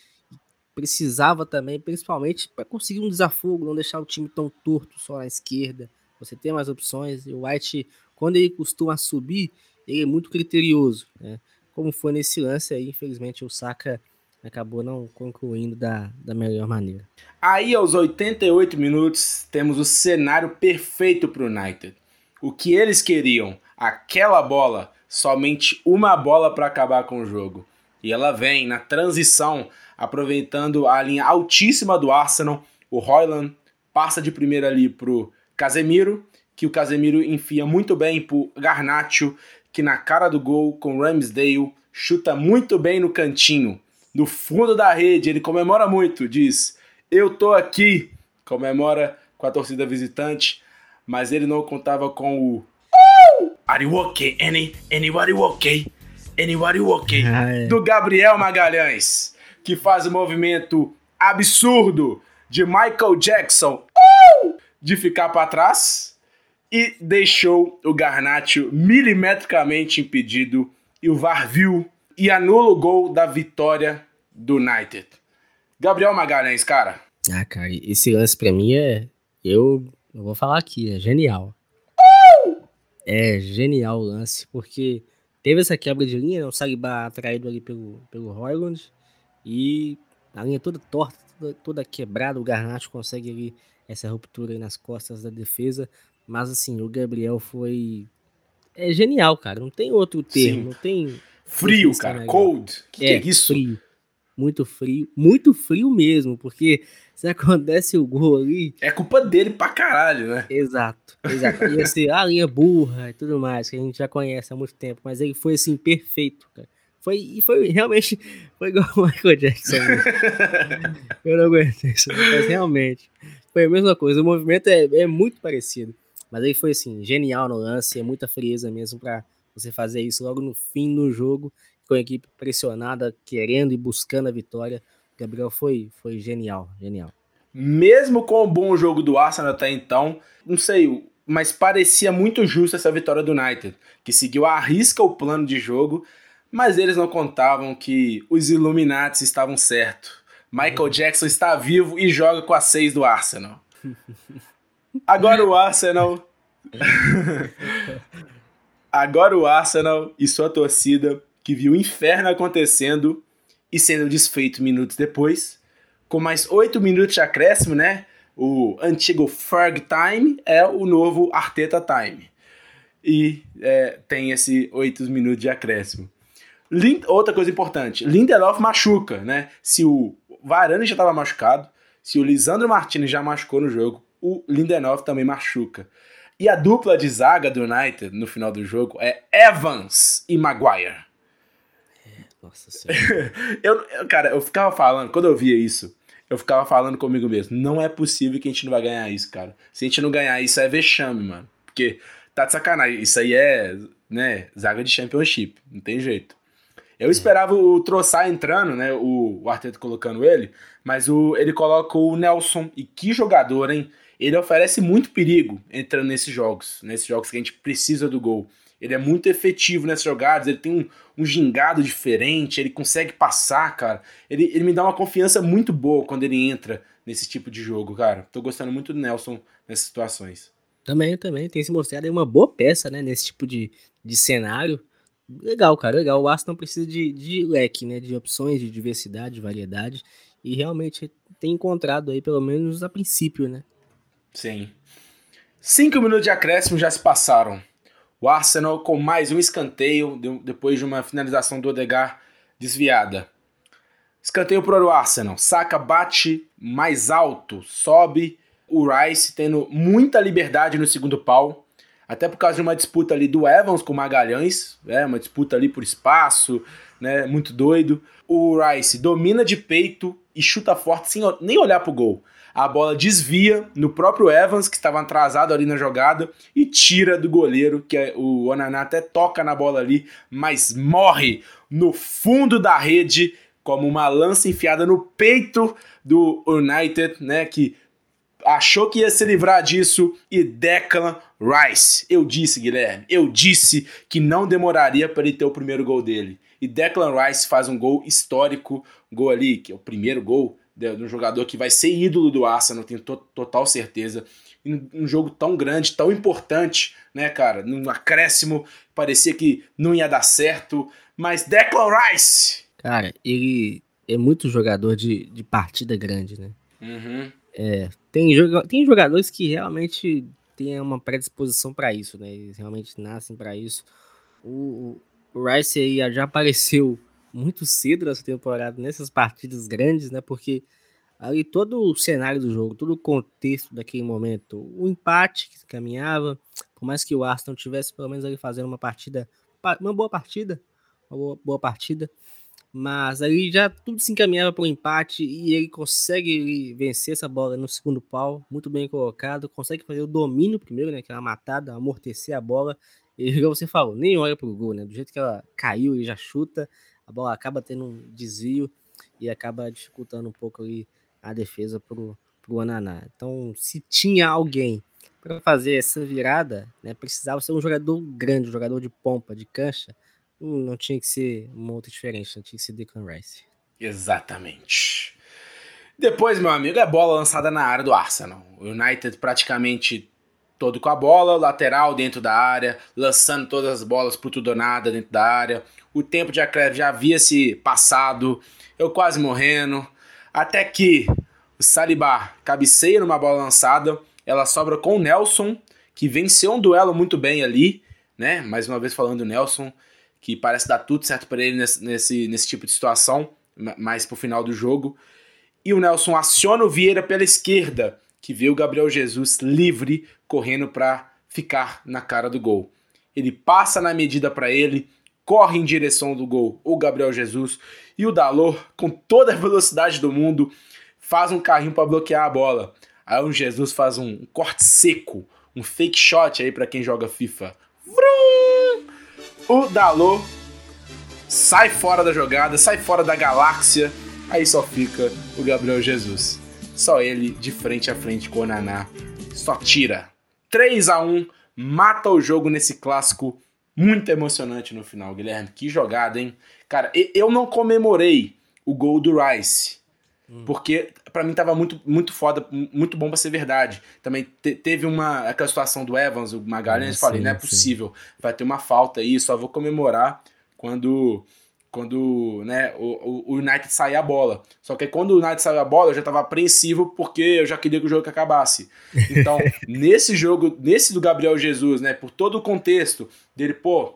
precisava também, principalmente para conseguir um desafogo, não deixar o time tão torto só na esquerda. Você tem mais opções. E o White, quando ele costuma subir, ele é muito criterioso, né? Como foi nesse lance aí, infelizmente o Saka acabou não concluindo da, da melhor maneira. Aí, aos 88 minutos, temos o cenário perfeito para o United. O que eles queriam, aquela bola, somente uma bola para acabar com o jogo. E ela vem na transição aproveitando a linha altíssima do Arsenal. O Royland passa de primeira ali pro Casemiro, que o Casemiro enfia muito bem pro Garnacho, que na cara do gol com Ramsdale chuta muito bem no cantinho, no fundo da rede. Ele comemora muito, diz: "Eu tô aqui". Comemora com a torcida visitante, mas ele não contava com o Are you okay? Any, anybody okay? Anybody? Ah, [laughs] é. Do Gabriel Magalhães que faz o movimento absurdo de Michael Jackson uh, de ficar para trás e deixou o Garnacho milimetricamente impedido e o VAR viu e anula o gol da vitória do United. Gabriel Magalhães, cara. Ah, cara, esse lance pra mim é. Eu, eu vou falar aqui, é genial. Uh! É genial o lance, porque teve essa quebra de linha, né, o Saliba atraído ali pelo, pelo Royland. E a linha toda torta, toda, toda quebrada, o Garnacho consegue ali essa ruptura nas costas da defesa. Mas assim, o Gabriel foi. É genial, cara. Não tem outro termo, Sim. não tem. Frio, cara. Cold. Que, é, que é isso? Frio. Muito frio. Muito frio mesmo, porque se acontece o gol ali. É culpa dele pra caralho, né? Exato, exato. Ia ser a linha burra e tudo mais, que a gente já conhece há muito tempo. Mas ele foi assim, perfeito, cara. Foi, e foi realmente foi igual o Michael Jackson. [laughs] eu não aguento isso, mas realmente foi a mesma coisa. O movimento é, é muito parecido, mas aí foi assim, genial no lance, é muita frieza mesmo para Você fazer isso logo no fim do jogo, com a equipe pressionada, querendo e buscando a vitória. Gabriel foi, foi genial, genial. Mesmo com o bom jogo do Arsenal até então, não sei, mas parecia muito justa essa vitória do United, que seguiu à risca o plano de jogo, mas eles não contavam que os Illuminati estavam certos. Michael Jackson está vivo e joga com a 6 do Arsenal. Agora o Arsenal. [laughs] Agora o Arsenal e sua torcida, que viu o inferno acontecendo e sendo desfeito minutos depois, com mais oito minutos de acréscimo, né? O antigo Ferg Time é o novo Arteta Time. E é, tem esse oito minutos de acréscimo. Lind Outra coisa importante, Lindelof machuca, né? Se o Varane já estava machucado, se o Lisandro Martinez já machucou no jogo, o Lindelof também machuca. E a dupla de zaga do United no final do jogo é Evans e Maguire. É, nossa senhora. [laughs] eu, cara, eu ficava falando, quando eu via isso, eu ficava falando comigo mesmo, não é possível que a gente não vai ganhar isso, cara. Se a gente não ganhar isso, é vexame, mano. Porque tá de sacanagem. Isso aí é, né, zaga de championship. Não tem jeito. Eu esperava o Troçar entrando, né? O, o Arteta colocando ele, mas o, ele coloca o Nelson. E que jogador, hein? Ele oferece muito perigo entrando nesses jogos, nesses jogos que a gente precisa do gol. Ele é muito efetivo nessas jogadas, ele tem um, um gingado diferente, ele consegue passar, cara. Ele, ele me dá uma confiança muito boa quando ele entra nesse tipo de jogo, cara. Tô gostando muito do Nelson nessas situações. Também, também. Tem se mostrado aí uma boa peça, né? Nesse tipo de, de cenário. Legal, cara, legal. O Aston precisa de, de leque, né? De opções, de diversidade, de variedade. E realmente tem encontrado aí, pelo menos a princípio, né? Sim. Cinco minutos de acréscimo já se passaram. O Arsenal com mais um escanteio depois de uma finalização do Odegar desviada. Escanteio para o Arsenal. Saka bate mais alto, sobe. O Rice tendo muita liberdade no segundo pau até por causa de uma disputa ali do Evans com o Magalhães, é, uma disputa ali por espaço, né, muito doido. O Rice domina de peito e chuta forte sem nem olhar pro gol. A bola desvia no próprio Evans, que estava atrasado ali na jogada, e tira do goleiro, que é, o Onaná até toca na bola ali, mas morre no fundo da rede, como uma lança enfiada no peito do United, né, que achou que ia se livrar disso e Declan Rice. Eu disse, Guilherme, eu disse que não demoraria para ele ter o primeiro gol dele. E Declan Rice faz um gol histórico, gol ali, que é o primeiro gol de um jogador que vai ser ídolo do Arsenal, tenho to total certeza. Um jogo tão grande, tão importante, né, cara? Num acréscimo, parecia que não ia dar certo, mas Declan Rice! Cara, ele é muito jogador de, de partida grande, né? Uhum. É, tem, joga tem jogadores que realmente têm uma predisposição para isso, né? Eles realmente nascem para isso. O, o Rice aí já apareceu muito cedo nessa temporada, nessas partidas grandes, né? Porque ali todo o cenário do jogo, todo o contexto daquele momento, o empate que caminhava, por mais que o Arsenal tivesse pelo menos ali fazendo uma partida, uma boa partida, uma boa, boa partida, mas aí já tudo se encaminhava para o empate e ele consegue vencer essa bola no segundo pau, muito bem colocado, consegue fazer o domínio primeiro, né, aquela matada, amortecer a bola, e você falou, nem olha pro gol, né, do jeito que ela caiu e já chuta, a bola acaba tendo um desvio e acaba dificultando um pouco ali a defesa pro, pro Ananá. Então, se tinha alguém para fazer essa virada, né, precisava ser um jogador grande, um jogador de pompa, de cancha, não tinha que ser uma outra diferente, não tinha que ser Declan Rice. Exatamente. Depois, meu amigo, é bola lançada na área do Arsenal. O United praticamente todo com a bola, lateral dentro da área, lançando todas as bolas pro tudo ou nada dentro da área. O tempo de acréscimo já havia se passado, eu quase morrendo, até que o Saliba cabeceia numa bola lançada, ela sobra com o Nelson, que venceu um duelo muito bem ali, né? Mais uma vez falando do Nelson, que parece dar tudo certo para ele nesse, nesse, nesse tipo de situação, mais pro final do jogo. E o Nelson aciona o Vieira pela esquerda, que vê o Gabriel Jesus livre, correndo para ficar na cara do gol. Ele passa na medida para ele, corre em direção do gol o Gabriel Jesus e o Dalor, com toda a velocidade do mundo, faz um carrinho para bloquear a bola. Aí o Jesus faz um corte seco, um fake shot aí para quem joga FIFA. Vrum! o Dalô sai fora da jogada, sai fora da galáxia, aí só fica o Gabriel Jesus. Só ele de frente a frente com o Naná, só tira. 3 a 1 mata o jogo nesse clássico muito emocionante no final, Guilherme. Que jogada, hein? Cara, eu não comemorei o gol do Rice. Hum. Porque para mim tava muito, muito foda, muito bom para ser verdade. Também te, teve uma aquela situação do Evans, o Magalhães, ah, falei, não é possível, sim. vai ter uma falta aí, só vou comemorar quando quando né, o, o United sair a bola. Só que quando o United saiu a bola, eu já estava apreensivo porque eu já queria que o jogo acabasse. Então, [laughs] nesse jogo, nesse do Gabriel Jesus, né, por todo o contexto dele, pô,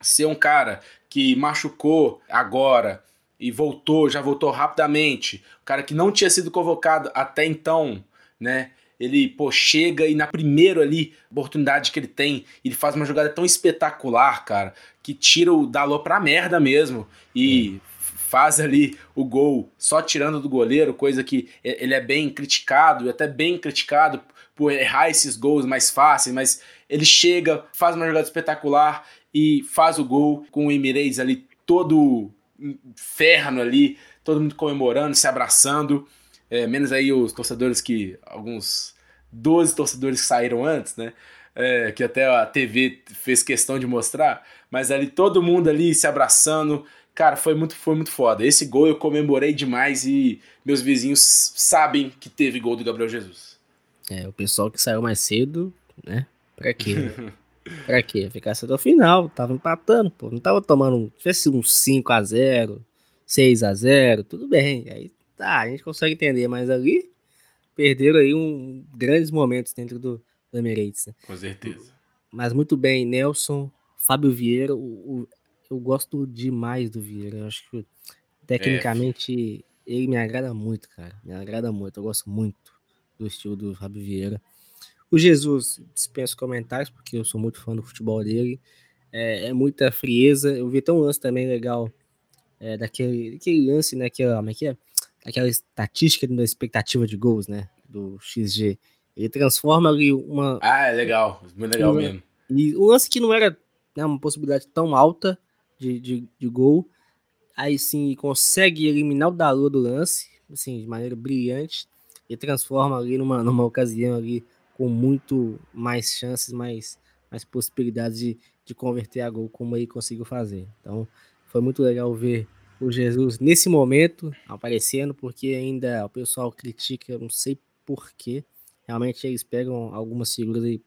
ser um cara que machucou agora e voltou, já voltou rapidamente, o cara que não tinha sido convocado até então, né, ele, pô, chega e na primeira ali, oportunidade que ele tem, ele faz uma jogada tão espetacular, cara, que tira o Dalot pra merda mesmo e faz ali o gol só tirando do goleiro, coisa que ele é bem criticado, e até bem criticado por errar esses gols mais fáceis, mas ele chega, faz uma jogada espetacular e faz o gol com o Emirates ali todo ferno ali, todo mundo comemorando, se abraçando. É, menos aí os torcedores que. alguns 12 torcedores que saíram antes, né? É, que até a TV fez questão de mostrar, mas ali todo mundo ali se abraçando. Cara, foi muito, foi muito foda. Esse gol eu comemorei demais e meus vizinhos sabem que teve gol do Gabriel Jesus. É, o pessoal que saiu mais cedo, né? Pra quê? [laughs] pra quê? Ficasse até o final, tava empatando, pô. Não tava tomando, tivesse um 5 a 0 6 a 0 tudo bem. Aí tá, a gente consegue entender, mas ali perderam aí um, grandes momentos dentro do, do Emirates. Né? Com certeza. Mas muito bem, Nelson, Fábio Vieira, o, o, eu gosto demais do Vieira. Eu acho que tecnicamente é. ele me agrada muito, cara. Me agrada muito. Eu gosto muito do estilo do Fábio Vieira. O Jesus, dispenso comentários, porque eu sou muito fã do futebol dele. É, é muita frieza. Eu vi até um lance também legal é, daquele, daquele lance, né? Que, como é que é? Aquela estatística da expectativa de gols, né? Do XG. Ele transforma ali uma. Ah, é legal. Muito legal uma, mesmo. E o lance que não era né, uma possibilidade tão alta de, de, de gol. Aí sim consegue eliminar o Dalô do lance, assim, de maneira brilhante. E transforma ali numa, numa ocasião ali com muito mais chances, mais, mais possibilidades de, de converter a gol, como ele conseguiu fazer. Então, foi muito legal ver o Jesus nesse momento aparecendo, porque ainda o pessoal critica, não sei porquê. Realmente eles pegam algumas figuras aí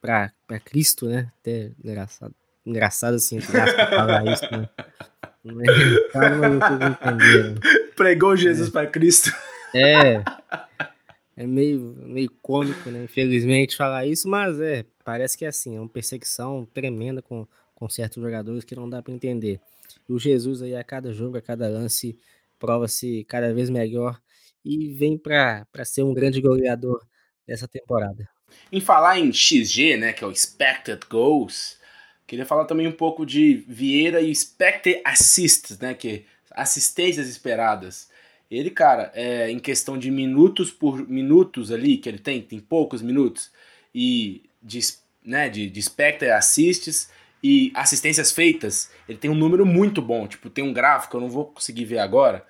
para Cristo, né? Até engraçado. Engraçado assim, falar isso, né? É? Pregou Jesus é. para Cristo. É. É meio, meio cômico, né? Infelizmente falar isso, mas é, parece que é assim, é uma perseguição tremenda com, com certos jogadores que não dá para entender. O Jesus aí a cada jogo, a cada lance, prova-se cada vez melhor e vem para ser um grande goleador dessa temporada. Em falar em XG, né, que é o Expected Goals, queria falar também um pouco de Vieira e Expected Assists, né, que assistências esperadas. Ele, cara, é, em questão de minutos por minutos ali que ele tem, tem poucos minutos, e de, né, de, de Expected Assists, e assistências feitas, ele tem um número muito bom. Tipo, tem um gráfico, eu não vou conseguir ver agora,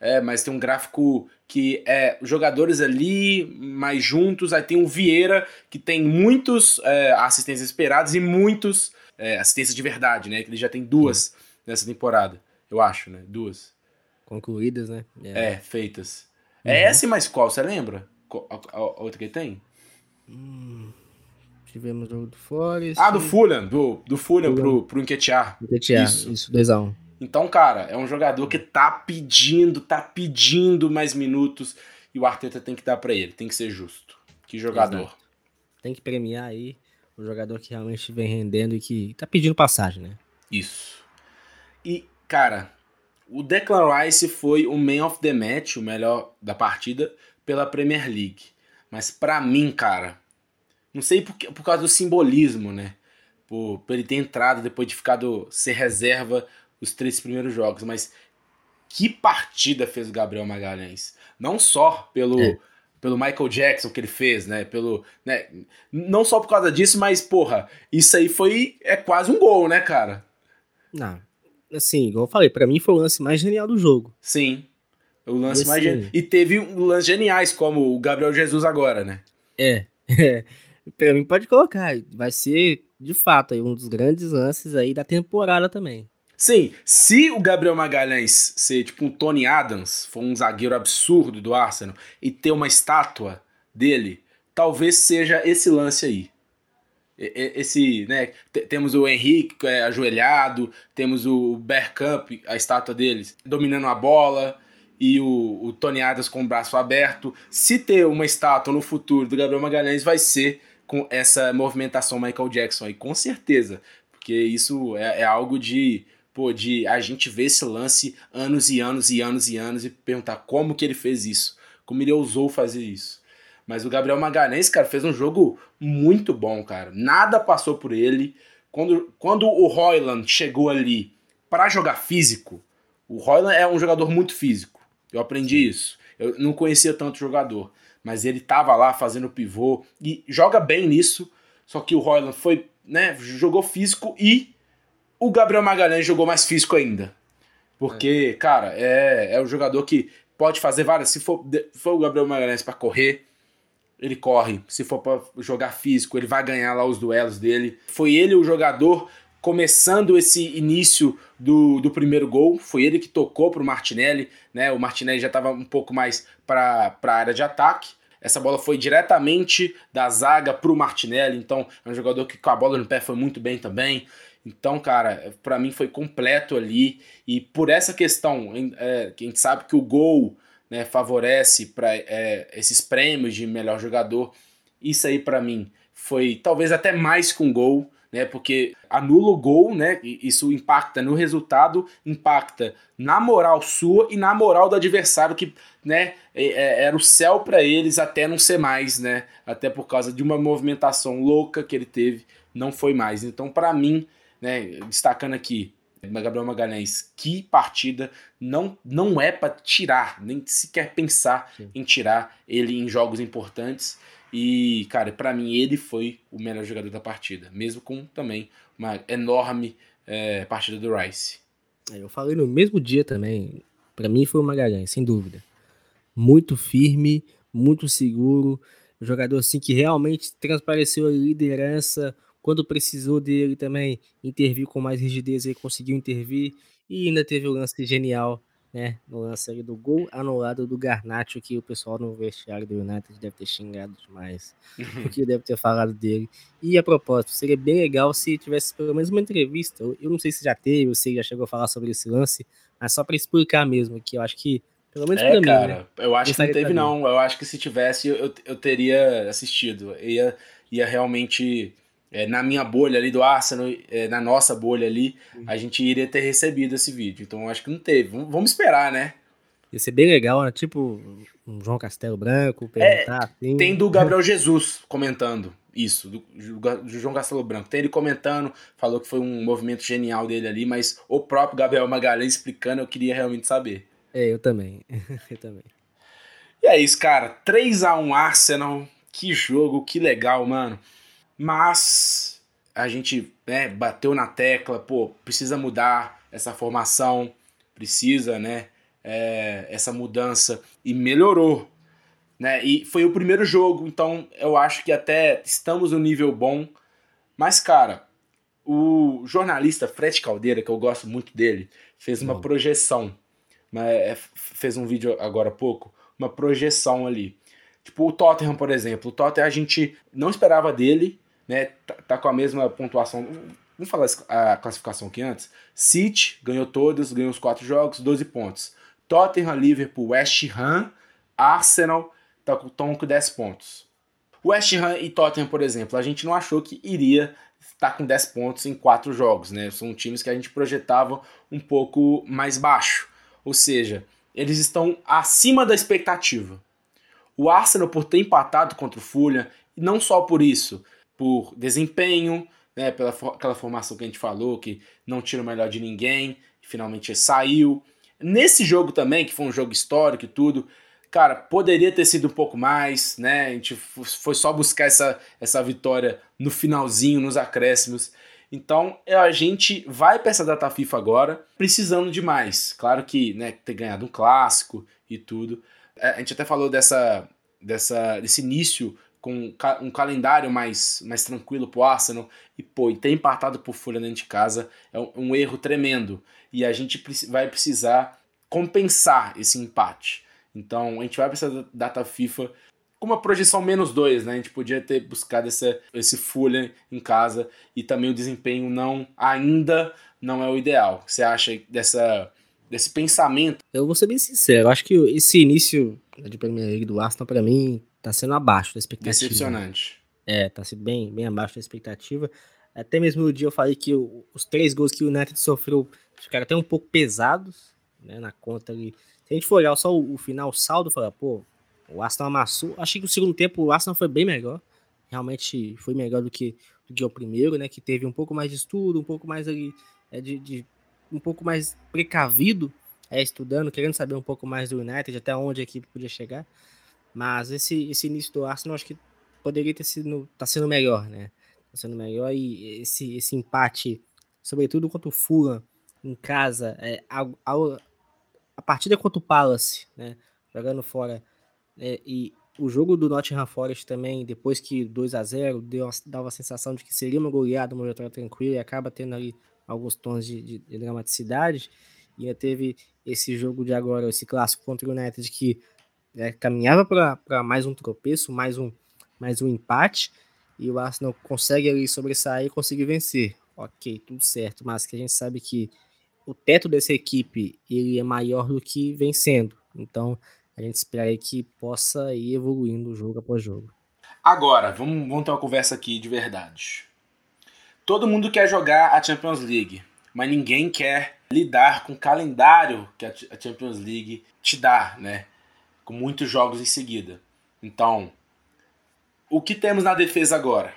é, mas tem um gráfico que é jogadores ali mais juntos. Aí tem o Vieira, que tem muitos é, assistências esperadas e muitos é, assistências de verdade, né? Que ele já tem duas nessa temporada, eu acho, né? Duas. Concluídas, né? É, é feitas. É uhum. É essa e mais qual, você lembra? A, a, a outra que ele tem? Hum, Tivemos o jogo do Forest. Ah, do Fulham, do, do Fulham, Fulham. pro, pro Enquetear. Enquetear, isso, isso 2x1. Um. Então, cara, é um jogador que tá pedindo, tá pedindo mais minutos e o Arteta tem que dar para ele, tem que ser justo. Que jogador. Exato. Tem que premiar aí o jogador que realmente vem rendendo e que tá pedindo passagem, né? Isso. E, cara, o Declan Rice foi o man of the match, o melhor da partida, pela Premier League. Mas para mim, cara, não sei por, por causa do simbolismo, né? Por, por ele ter entrado depois de ficado ser reserva os três primeiros jogos. Mas que partida fez o Gabriel Magalhães? Não só pelo, é. pelo Michael Jackson que ele fez, né? Pelo, né? Não só por causa disso, mas porra, isso aí foi é quase um gol, né, cara? Não. Assim, igual eu falei, para mim foi o lance mais genial do jogo. Sim. O lance mais genial. E teve um lances geniais, como o Gabriel Jesus agora, né? É. [laughs] é. Pra mim pode colocar. Vai ser, de fato, um dos grandes lances aí da temporada também. Sim, se o Gabriel Magalhães ser tipo um Tony Adams, for um zagueiro absurdo do Arsenal, e ter uma estátua dele, talvez seja esse lance aí. Esse, né, temos o Henrique é, ajoelhado, temos o Bergkamp, a estátua deles, dominando a bola, e o, o Tony Adams com o braço aberto. Se ter uma estátua no futuro do Gabriel Magalhães, vai ser com essa movimentação Michael Jackson aí, com certeza. Porque isso é, é algo de pô, de a gente ver esse lance anos e anos e anos e anos e perguntar como que ele fez isso, como ele ousou fazer isso. Mas o Gabriel Magalhães, cara, fez um jogo muito bom, cara. Nada passou por ele. Quando, quando o Royland chegou ali para jogar físico, o Royland é um jogador muito físico. Eu aprendi isso. Eu não conhecia tanto jogador, mas ele tava lá fazendo pivô e joga bem nisso. Só que o Royland foi, né, jogou físico e o Gabriel Magalhães jogou mais físico ainda. Porque, é. cara, é, é um jogador que pode fazer várias. Se for, for o Gabriel Magalhães para correr, ele corre. Se for para jogar físico, ele vai ganhar lá os duelos dele. Foi ele o jogador começando esse início do, do primeiro gol. Foi ele que tocou pro Martinelli, né? O Martinelli já estava um pouco mais para a área de ataque. Essa bola foi diretamente da zaga pro Martinelli, então é um jogador que com a bola no pé foi muito bem também. Então, cara, para mim foi completo ali. E por essa questão, é, a gente sabe que o gol né, favorece para é, esses prêmios de melhor jogador. Isso aí, para mim, foi talvez até mais que um gol, né? Porque anula o gol, né? Isso impacta no resultado, impacta na moral sua e na moral do adversário, que né, é, é, era o céu para eles até não ser mais, né? Até por causa de uma movimentação louca que ele teve, não foi mais. Então, para mim, né, destacando aqui, Gabriel Magalhães, que partida não, não é para tirar, nem sequer pensar Sim. em tirar ele em jogos importantes. E, cara, para mim ele foi o melhor jogador da partida, mesmo com também uma enorme é, partida do Rice. É, eu falei no mesmo dia também, para mim foi o Magalhães, sem dúvida. Muito firme, muito seguro, jogador assim que realmente transpareceu a liderança, quando precisou dele também intervir com mais rigidez, ele conseguiu intervir. E ainda teve o lance genial, né? No lance ali do gol anulado do Garnacho, que o pessoal no vestiário do United deve ter xingado demais. [laughs] Porque deve ter falado dele. E a propósito, seria bem legal se tivesse pelo menos uma entrevista. Eu não sei se já teve, ou se já chegou a falar sobre esse lance, mas só para explicar mesmo, que eu acho que pelo menos é, pra cara, mim, né? eu acho que não teve, não. Eu acho que se tivesse, eu, eu teria assistido. Ia, ia realmente é, na minha bolha ali do Arsenal, é, na nossa bolha ali, a gente iria ter recebido esse vídeo. Então acho que não teve. Vamos esperar, né? Ia ser bem legal, né? Tipo um João Castelo Branco, é, perguntar é, assim. Tem do Gabriel Jesus comentando isso, do, do, João Castelo Branco. Tem ele comentando, falou que foi um movimento genial dele ali, mas o próprio Gabriel Magalhães explicando, eu queria realmente saber. É, eu também. [laughs] eu também. E é isso, cara. 3 a 1 Arsenal. Que jogo, que legal, mano. Mas a gente né, bateu na tecla, pô, precisa mudar essa formação, precisa, né, é, essa mudança e melhorou, né? E foi o primeiro jogo, então eu acho que até estamos no nível bom. Mas cara, o jornalista Fred Caldeira, que eu gosto muito dele, fez uma projeção, né, fez um vídeo agora há pouco, uma projeção ali. Tipo o Tottenham, por exemplo. O Tottenham a gente não esperava dele, né, tá, tá, com a mesma pontuação. Vamos falar a classificação aqui antes. City ganhou todos, ganhou os quatro jogos, 12 pontos. Tottenham, Liverpool, West Ham, Arsenal estão tá com 10 pontos. West Ham e Tottenham, por exemplo, a gente não achou que iria estar com 10 pontos em quatro jogos, né? São times que a gente projetava um pouco mais baixo. Ou seja, eles estão acima da expectativa. O Arsenal, por ter empatado contra o Fulham, não só por isso, por desempenho, né, pela aquela formação que a gente falou, que não tira o melhor de ninguém, finalmente saiu. Nesse jogo também, que foi um jogo histórico e tudo, cara, poderia ter sido um pouco mais, né? A gente foi só buscar essa, essa vitória no finalzinho, nos acréscimos. Então a gente vai para essa data FIFA agora precisando de mais. Claro que né, ter ganhado um clássico e tudo. É, a gente até falou dessa, dessa, desse início com um calendário mais, mais tranquilo pro Arsenal e pô, e ter empatado por Fulham dentro de casa é um, um erro tremendo e a gente vai precisar compensar esse empate. Então a gente vai precisar da data FIFA com uma projeção menos dois, né? A gente podia ter buscado essa, esse Fulham em casa e também o desempenho não ainda não é o ideal. Você acha dessa desse pensamento? Eu vou ser bem sincero, acho que esse início de Premier League do Arsenal para mim tá sendo abaixo da expectativa. Decepcionante. É, tá sendo bem, bem abaixo da expectativa. Até mesmo no dia eu falei que os três gols que o United sofreu ficaram até um pouco pesados, né, na conta ali. Se a gente for olhar só o, o final, o saldo, falar, pô, o Arsenal amassou. Achei que o segundo tempo o Arsenal foi bem melhor. Realmente foi melhor do que, do que o primeiro, né? Que teve um pouco mais de estudo, um pouco mais ali, é, de, de um pouco mais precavido, é, estudando, querendo saber um pouco mais do United, até onde a equipe podia chegar. Mas esse, esse início do Arsenal acho que poderia ter sido. tá sendo melhor, né? Tá sendo melhor e esse, esse empate, sobretudo contra o Fulham em casa, é, a, a, a partida contra o Palace, né? Jogando fora é, e o jogo do Nottingham Forest também, depois que 2 a 0 deu, dava a sensação de que seria uma goleada, uma vitória tranquila, e acaba tendo ali alguns tons de, de, de dramaticidade. E ainda teve esse jogo de agora, esse clássico contra o United, que é, caminhava para mais um tropeço, mais um, mais um empate, e o Arsenal consegue ali sobressair e conseguir vencer. Ok, tudo certo, mas que a gente sabe que o teto dessa equipe ele é maior do que vencendo. Então, a gente espera que possa ir evoluindo jogo após jogo. Agora, vamos, vamos ter uma conversa aqui de verdade. Todo mundo quer jogar a Champions League, mas ninguém quer lidar com o calendário que a Champions League te dá, né? Com muitos jogos em seguida. Então, o que temos na defesa agora?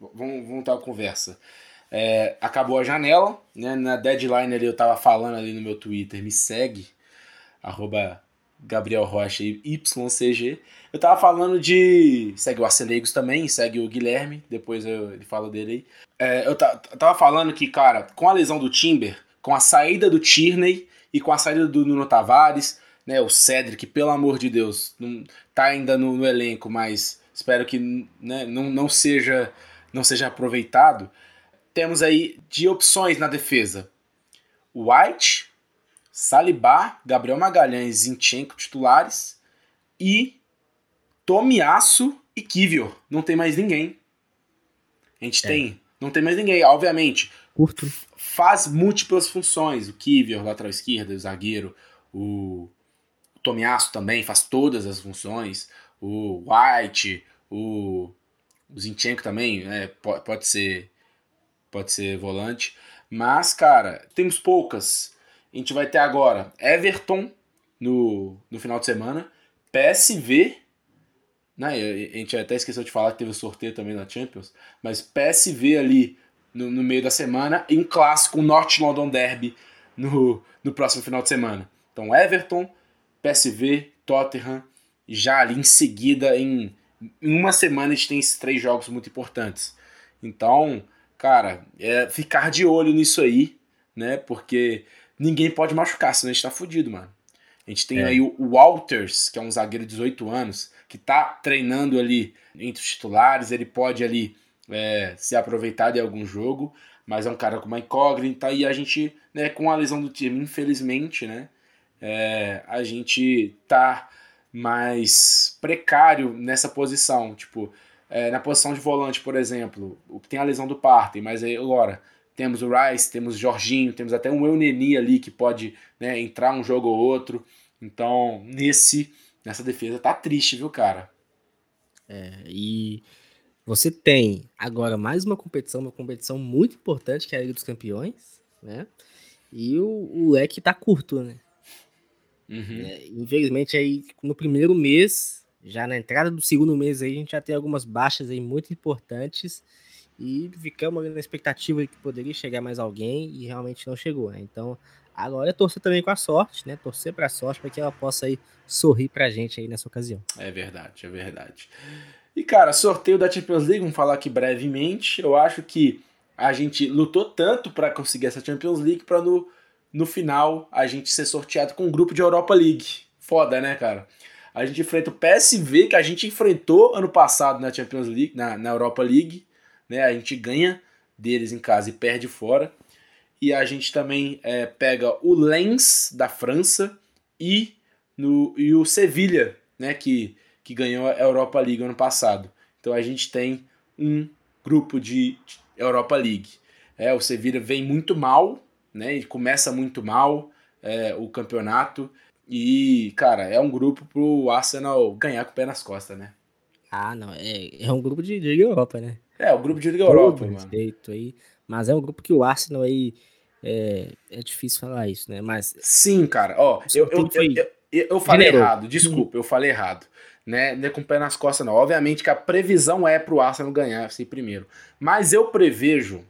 Vamos, vamos ter uma conversa. É, acabou a janela, né? Na deadline ali eu tava falando ali no meu Twitter, me segue, arroba Gabriel Rocha YCG. Eu tava falando de. Segue o Arcelegos também, segue o Guilherme, depois eu, ele fala dele aí. É, eu, eu tava falando que, cara, com a lesão do Timber, com a saída do Tierney e com a saída do Nuno Tavares, né, o Cedric, pelo amor de Deus, não tá ainda no, no elenco, mas espero que né, não, não, seja, não seja aproveitado. Temos aí de opções na defesa. White, Salibá, Gabriel Magalhães, Zinchenko titulares e Tomiasso e Kivio. Não tem mais ninguém. A gente é. tem. Não tem mais ninguém, obviamente. Curto. Faz múltiplas funções. O Kivio, lateral esquerda, o zagueiro. O, o Tomiasso também faz todas as funções. O White, o, o Zinchenko também né, pode, ser pode ser volante. Mas, cara, temos poucas a gente vai ter agora Everton no, no final de semana, PSV, né? A gente até esqueceu de falar que teve o sorteio também na Champions, mas PSV ali no, no meio da semana e um clássico, um North London Derby no, no próximo final de semana. Então, Everton, PSV, Tottenham, já ali em seguida, em, em uma semana, a gente tem esses três jogos muito importantes. Então, cara, é ficar de olho nisso aí, né? Porque ninguém pode machucar, senão a gente tá fudido, mano. A gente tem é. aí o Walters, que é um zagueiro de 18 anos, que tá treinando ali entre os titulares, ele pode ali é, ser aproveitado em algum jogo, mas é um cara com uma incógnita e a gente, né, com a lesão do time, infelizmente, né, é, a gente tá mais precário nessa posição, tipo, é, na posição de volante, por exemplo, tem a lesão do Partey, mas aí agora temos o Rice, temos o Jorginho, temos até um Euneni ali que pode né, entrar um jogo ou outro. Então, nesse nessa defesa tá triste, viu, cara? É, e você tem agora mais uma competição, uma competição muito importante, que é a Liga dos Campeões, né? E o, o leque tá curto, né? Uhum. É, infelizmente, aí no primeiro mês, já na entrada do segundo mês, aí, a gente já tem algumas baixas aí muito importantes e ficamos na expectativa de que poderia chegar mais alguém e realmente não chegou, né? Então, Agora é torcer também com a sorte, né? Torcer para a sorte para que ela possa aí sorrir pra gente aí nessa ocasião. É verdade, é verdade. E cara, sorteio da Champions League, vamos falar aqui brevemente. Eu acho que a gente lutou tanto para conseguir essa Champions League para no, no final a gente ser sorteado com um grupo de Europa League. Foda, né, cara? A gente enfrenta o PSV que a gente enfrentou ano passado na Champions League, na, na Europa League, né? A gente ganha deles em casa e perde fora. E a gente também é, pega o Lens da França e, no, e o Sevilha, né? Que, que ganhou a Europa League ano passado. Então a gente tem um grupo de Europa League. É, o Sevilla vem muito mal, né? E começa muito mal é, o campeonato. E, cara, é um grupo pro Arsenal ganhar com o pé nas costas, né? Ah, não. É, é um grupo de Liga Europa, né? É, o grupo de Liga Europa, mano. Respeito aí. Mas é um grupo que o Arsenal aí. É, é difícil falar isso, né? Mas. Sim, cara. Ó, eu, eu, eu, eu, eu falei generoso. errado, desculpa, eu falei errado né, né, com o pé nas costas, não. Obviamente que a previsão é para o Arsenal ganhar assim, primeiro. Mas eu prevejo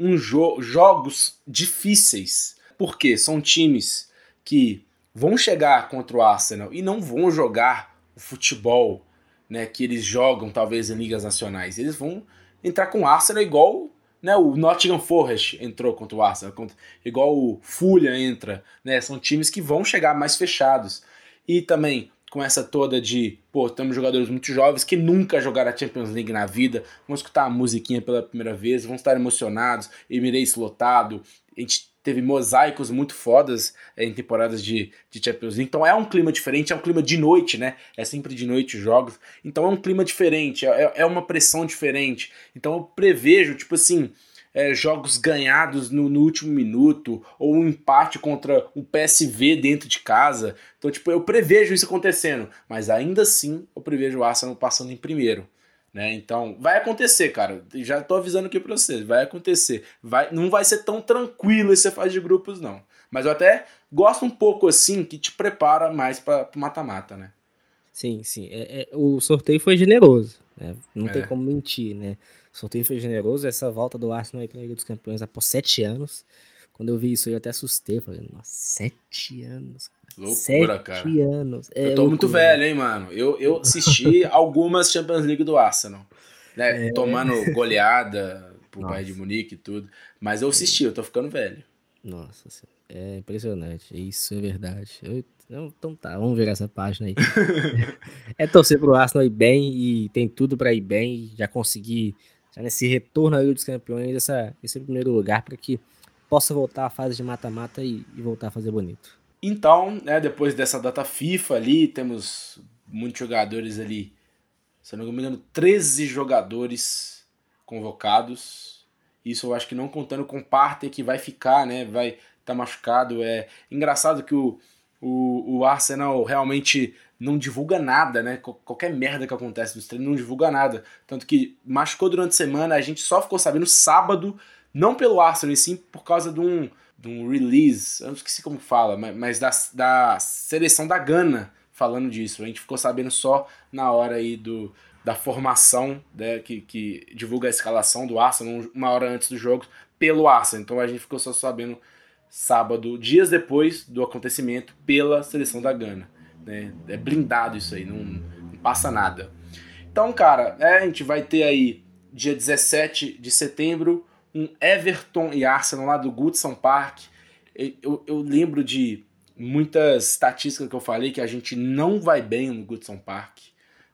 um jo jogos difíceis. Porque são times que vão chegar contra o Arsenal e não vão jogar o futebol né, que eles jogam, talvez, em ligas nacionais. Eles vão entrar com o Arsenal igual né, o Nottingham Forest entrou contra o Arsenal, igual o Fulham entra. Né, são times que vão chegar mais fechados. E também com essa toda de, pô, temos jogadores muito jovens que nunca jogaram a Champions League na vida, vão escutar a musiquinha pela primeira vez, vão estar emocionados, Emirates lotado, a gente teve mosaicos muito fodas é, em temporadas de, de Champions League, então é um clima diferente, é um clima de noite, né, é sempre de noite os jogos, então é um clima diferente, é, é uma pressão diferente, então eu prevejo, tipo assim, é, jogos ganhados no, no, último minuto, ou um empate contra o PSV dentro de casa. Então, tipo, eu prevejo isso acontecendo, mas ainda assim eu prevejo o Arsenal passando em primeiro. Né? Então, vai acontecer, cara. Já tô avisando aqui pra vocês, vai acontecer. Vai, não vai ser tão tranquilo esse fase de grupos, não. Mas eu até gosto um pouco assim, que te prepara mais para mata-mata, né? Sim, sim. É, é, o sorteio foi generoso, né? Não é. tem como mentir, né? O sorteio foi generoso. Essa volta do Arsenal aí pra Liga dos Campeões após sete anos. Quando eu vi isso, eu até assustei. Falei, nossa, sete anos. Loucura, sete cara. anos. É, eu tô loucura. muito velho, hein, mano. Eu, eu assisti [laughs] algumas Champions League do Arsenal. Né? É. Tomando goleada pro Bayern de Munique e tudo. Mas eu assisti, eu tô ficando velho. Nossa, é impressionante. Isso é verdade. Eu, então tá, vamos ver essa página aí. [laughs] é torcer pro Arsenal ir bem e tem tudo para ir bem. Já conseguir já nesse retorno aí dos campeões, essa, esse primeiro lugar para que possa voltar à fase de mata-mata e, e, voltar a fazer bonito. Então, né, depois dessa data FIFA ali, temos muitos jogadores ali, se eu não me engano, 13 jogadores convocados. Isso eu acho que não contando com parte que vai ficar, né, vai tá machucado. É engraçado que o, o, o Arsenal realmente não divulga nada, né? Qualquer merda que acontece nos treinos não divulga nada. Tanto que machucou durante a semana, a gente só ficou sabendo sábado, não pelo Arsenal, e sim por causa de um, de um release, eu não esqueci como fala, mas da, da seleção da Gana falando disso. A gente ficou sabendo só na hora aí do, da formação, né, que, que divulga a escalação do Arsenal, uma hora antes do jogo, pelo Arsenal. Então a gente ficou só sabendo sábado, dias depois do acontecimento, pela seleção da Gana. Né? É blindado isso aí, não, não passa nada. Então, cara, é, a gente vai ter aí, dia 17 de setembro, um Everton e Arsenal lá do Goodson Park. Eu, eu lembro de muitas estatísticas que eu falei que a gente não vai bem no Goodson Park.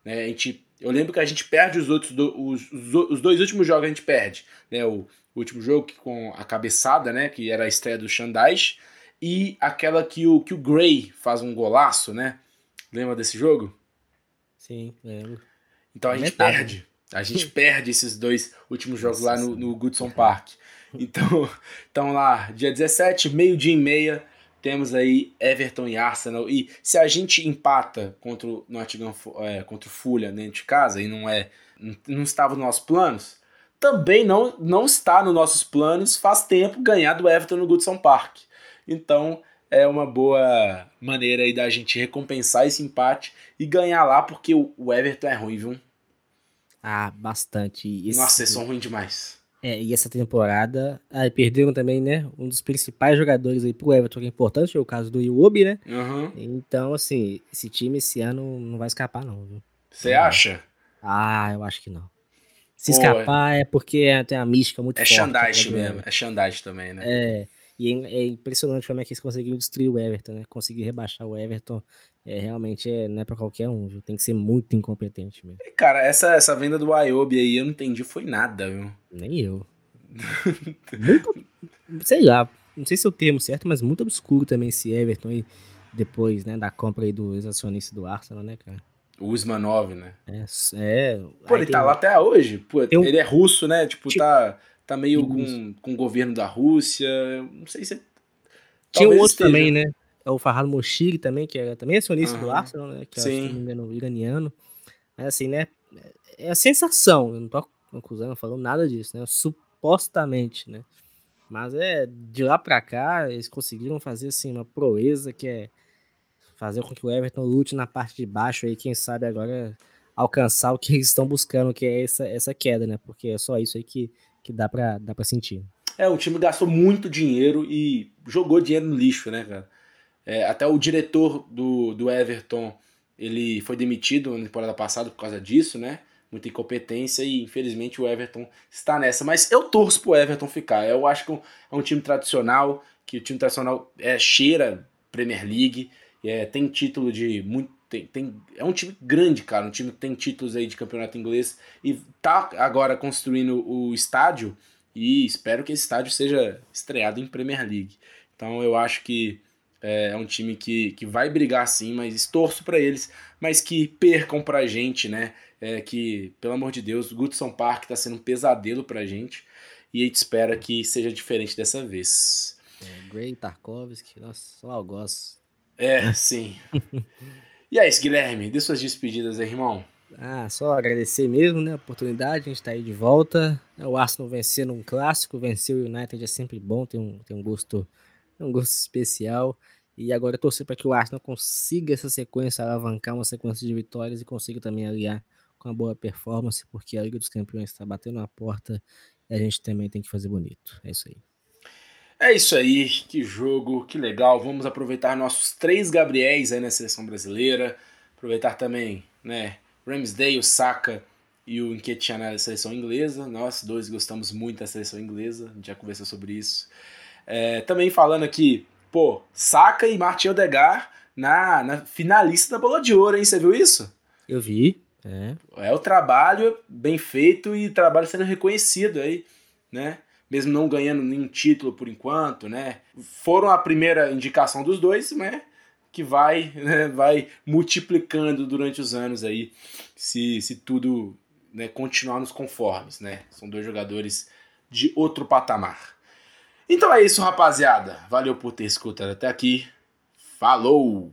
Né? A gente, eu lembro que a gente perde os outros do, os, os, dois últimos jogos a gente perde. Né? O, o último jogo com a cabeçada, né? Que era a estreia do Xandais e aquela que o, que o Gray faz um golaço, né? Lembra desse jogo? Sim, lembro. Então a gente Metade. perde. A gente perde esses dois últimos jogos lá no, no Goodson Park. Então, [laughs] então lá, dia 17, meio-dia e meia, temos aí Everton e Arsenal. E se a gente empata contra o Nottingham, é, contra o Fulham dentro de casa e não é não estava nos nossos planos, também não, não está nos nossos planos faz tempo ganhar do Everton no Goodson Park. Então é uma boa maneira aí da gente recompensar esse empate e ganhar lá, porque o Everton é ruim, viu? Ah, bastante. Esse... Nossa, eles são ruins demais. É, e essa temporada, aí perderam também, né, um dos principais jogadores aí pro Everton, que é importante, é o caso do Iwobi, né? Uhum. Então, assim, esse time esse ano não vai escapar não, viu? Você acha? Ah, eu acho que não. Se Pô, escapar é porque tem uma mística muito É forte. Xandaiche né, do mesmo, é Xandaiche também, né? É, e é, é impressionante como é que eles conseguiram destruir o Everton, né? Conseguir rebaixar o Everton é realmente é, não é pra qualquer um, viu? Tem que ser muito incompetente mesmo. Cara, essa, essa venda do Ayobi aí eu não entendi, foi nada, viu? Nem eu. muito, sei lá, não sei se é o termo certo, mas muito obscuro também esse Everton aí, depois, né, da compra aí do ex-acionista do Arsenal, né, cara? O Usmanov, né? É, é Pô, ele tem- tá lá até hoje. Pô, tem um- ele é russo, né? Tipo, Tipo- tá, tá meio com, com o governo da Rússia. Não sei se. Tinha talvez um outro esteja. também, né? É o Farhad Moshiri também, que é também acionista do Aham. Arsenal, né? Que é, Sim. se não me engano, iraniano. Mas assim, né? É a sensação, eu não tô acusando, falando nada disso, né? Supostamente, né? Mas é, de lá pra cá, eles conseguiram fazer, assim, uma proeza que é fazer com que o Everton lute na parte de baixo aí, quem sabe agora alcançar o que eles estão buscando, que é essa, essa queda, né? Porque é só isso aí que, que dá, pra, dá pra sentir. É, o time gastou muito dinheiro e jogou dinheiro no lixo, né, cara? É, até o diretor do, do Everton, ele foi demitido na temporada passada por causa disso, né? Muita incompetência e infelizmente o Everton está nessa. Mas eu torço pro Everton ficar. Eu acho que é um time tradicional, que o time tradicional é, cheira Premier League, é, tem título de muito. Tem, tem, é um time grande, cara. Um time que tem títulos aí de campeonato inglês e tá agora construindo o estádio e espero que esse estádio seja estreado em Premier League. Então eu acho que é, é um time que, que vai brigar sim, mas torço para eles, mas que percam pra gente, né? É, que, pelo amor de Deus, o Goodson Park tá sendo um pesadelo pra gente e a gente espera que seja diferente dessa vez. É, Gray, Tarkovsky, nossa, só eu gosto. É, sim. [laughs] e é isso, Guilherme, dê suas despedidas aí, irmão. Ah, só agradecer mesmo, né? A oportunidade, a gente tá aí de volta. O Arsenal vencendo um clássico, vencer o United é sempre bom, tem um, tem um gosto, um gosto especial. E agora torcer para que o Arsenal consiga essa sequência, alavancar uma sequência de vitórias e consiga também aliar com uma boa performance, porque a Liga dos Campeões está batendo na porta e a gente também tem que fazer bonito. É isso aí. É isso aí, que jogo, que legal. Vamos aproveitar nossos três Gabriéis aí na seleção brasileira. Aproveitar também, né, Ramsdale, o Saka e o Nketiah na seleção inglesa. Nós dois gostamos muito da seleção inglesa, a gente já conversou sobre isso. É, também falando aqui, pô, Saka e Martin Odegaard na, na finalista da Bola de Ouro, hein? Você viu isso? Eu vi, é. É o trabalho bem feito e trabalho sendo reconhecido aí, né? Mesmo não ganhando nenhum título por enquanto, né? Foram a primeira indicação dos dois, né? Que vai, [laughs] né? vai multiplicando durante os anos aí, se, se tudo né, continuar nos conformes, né? São dois jogadores de outro patamar. Então é isso, rapaziada. Valeu por ter escutado até aqui. Falou!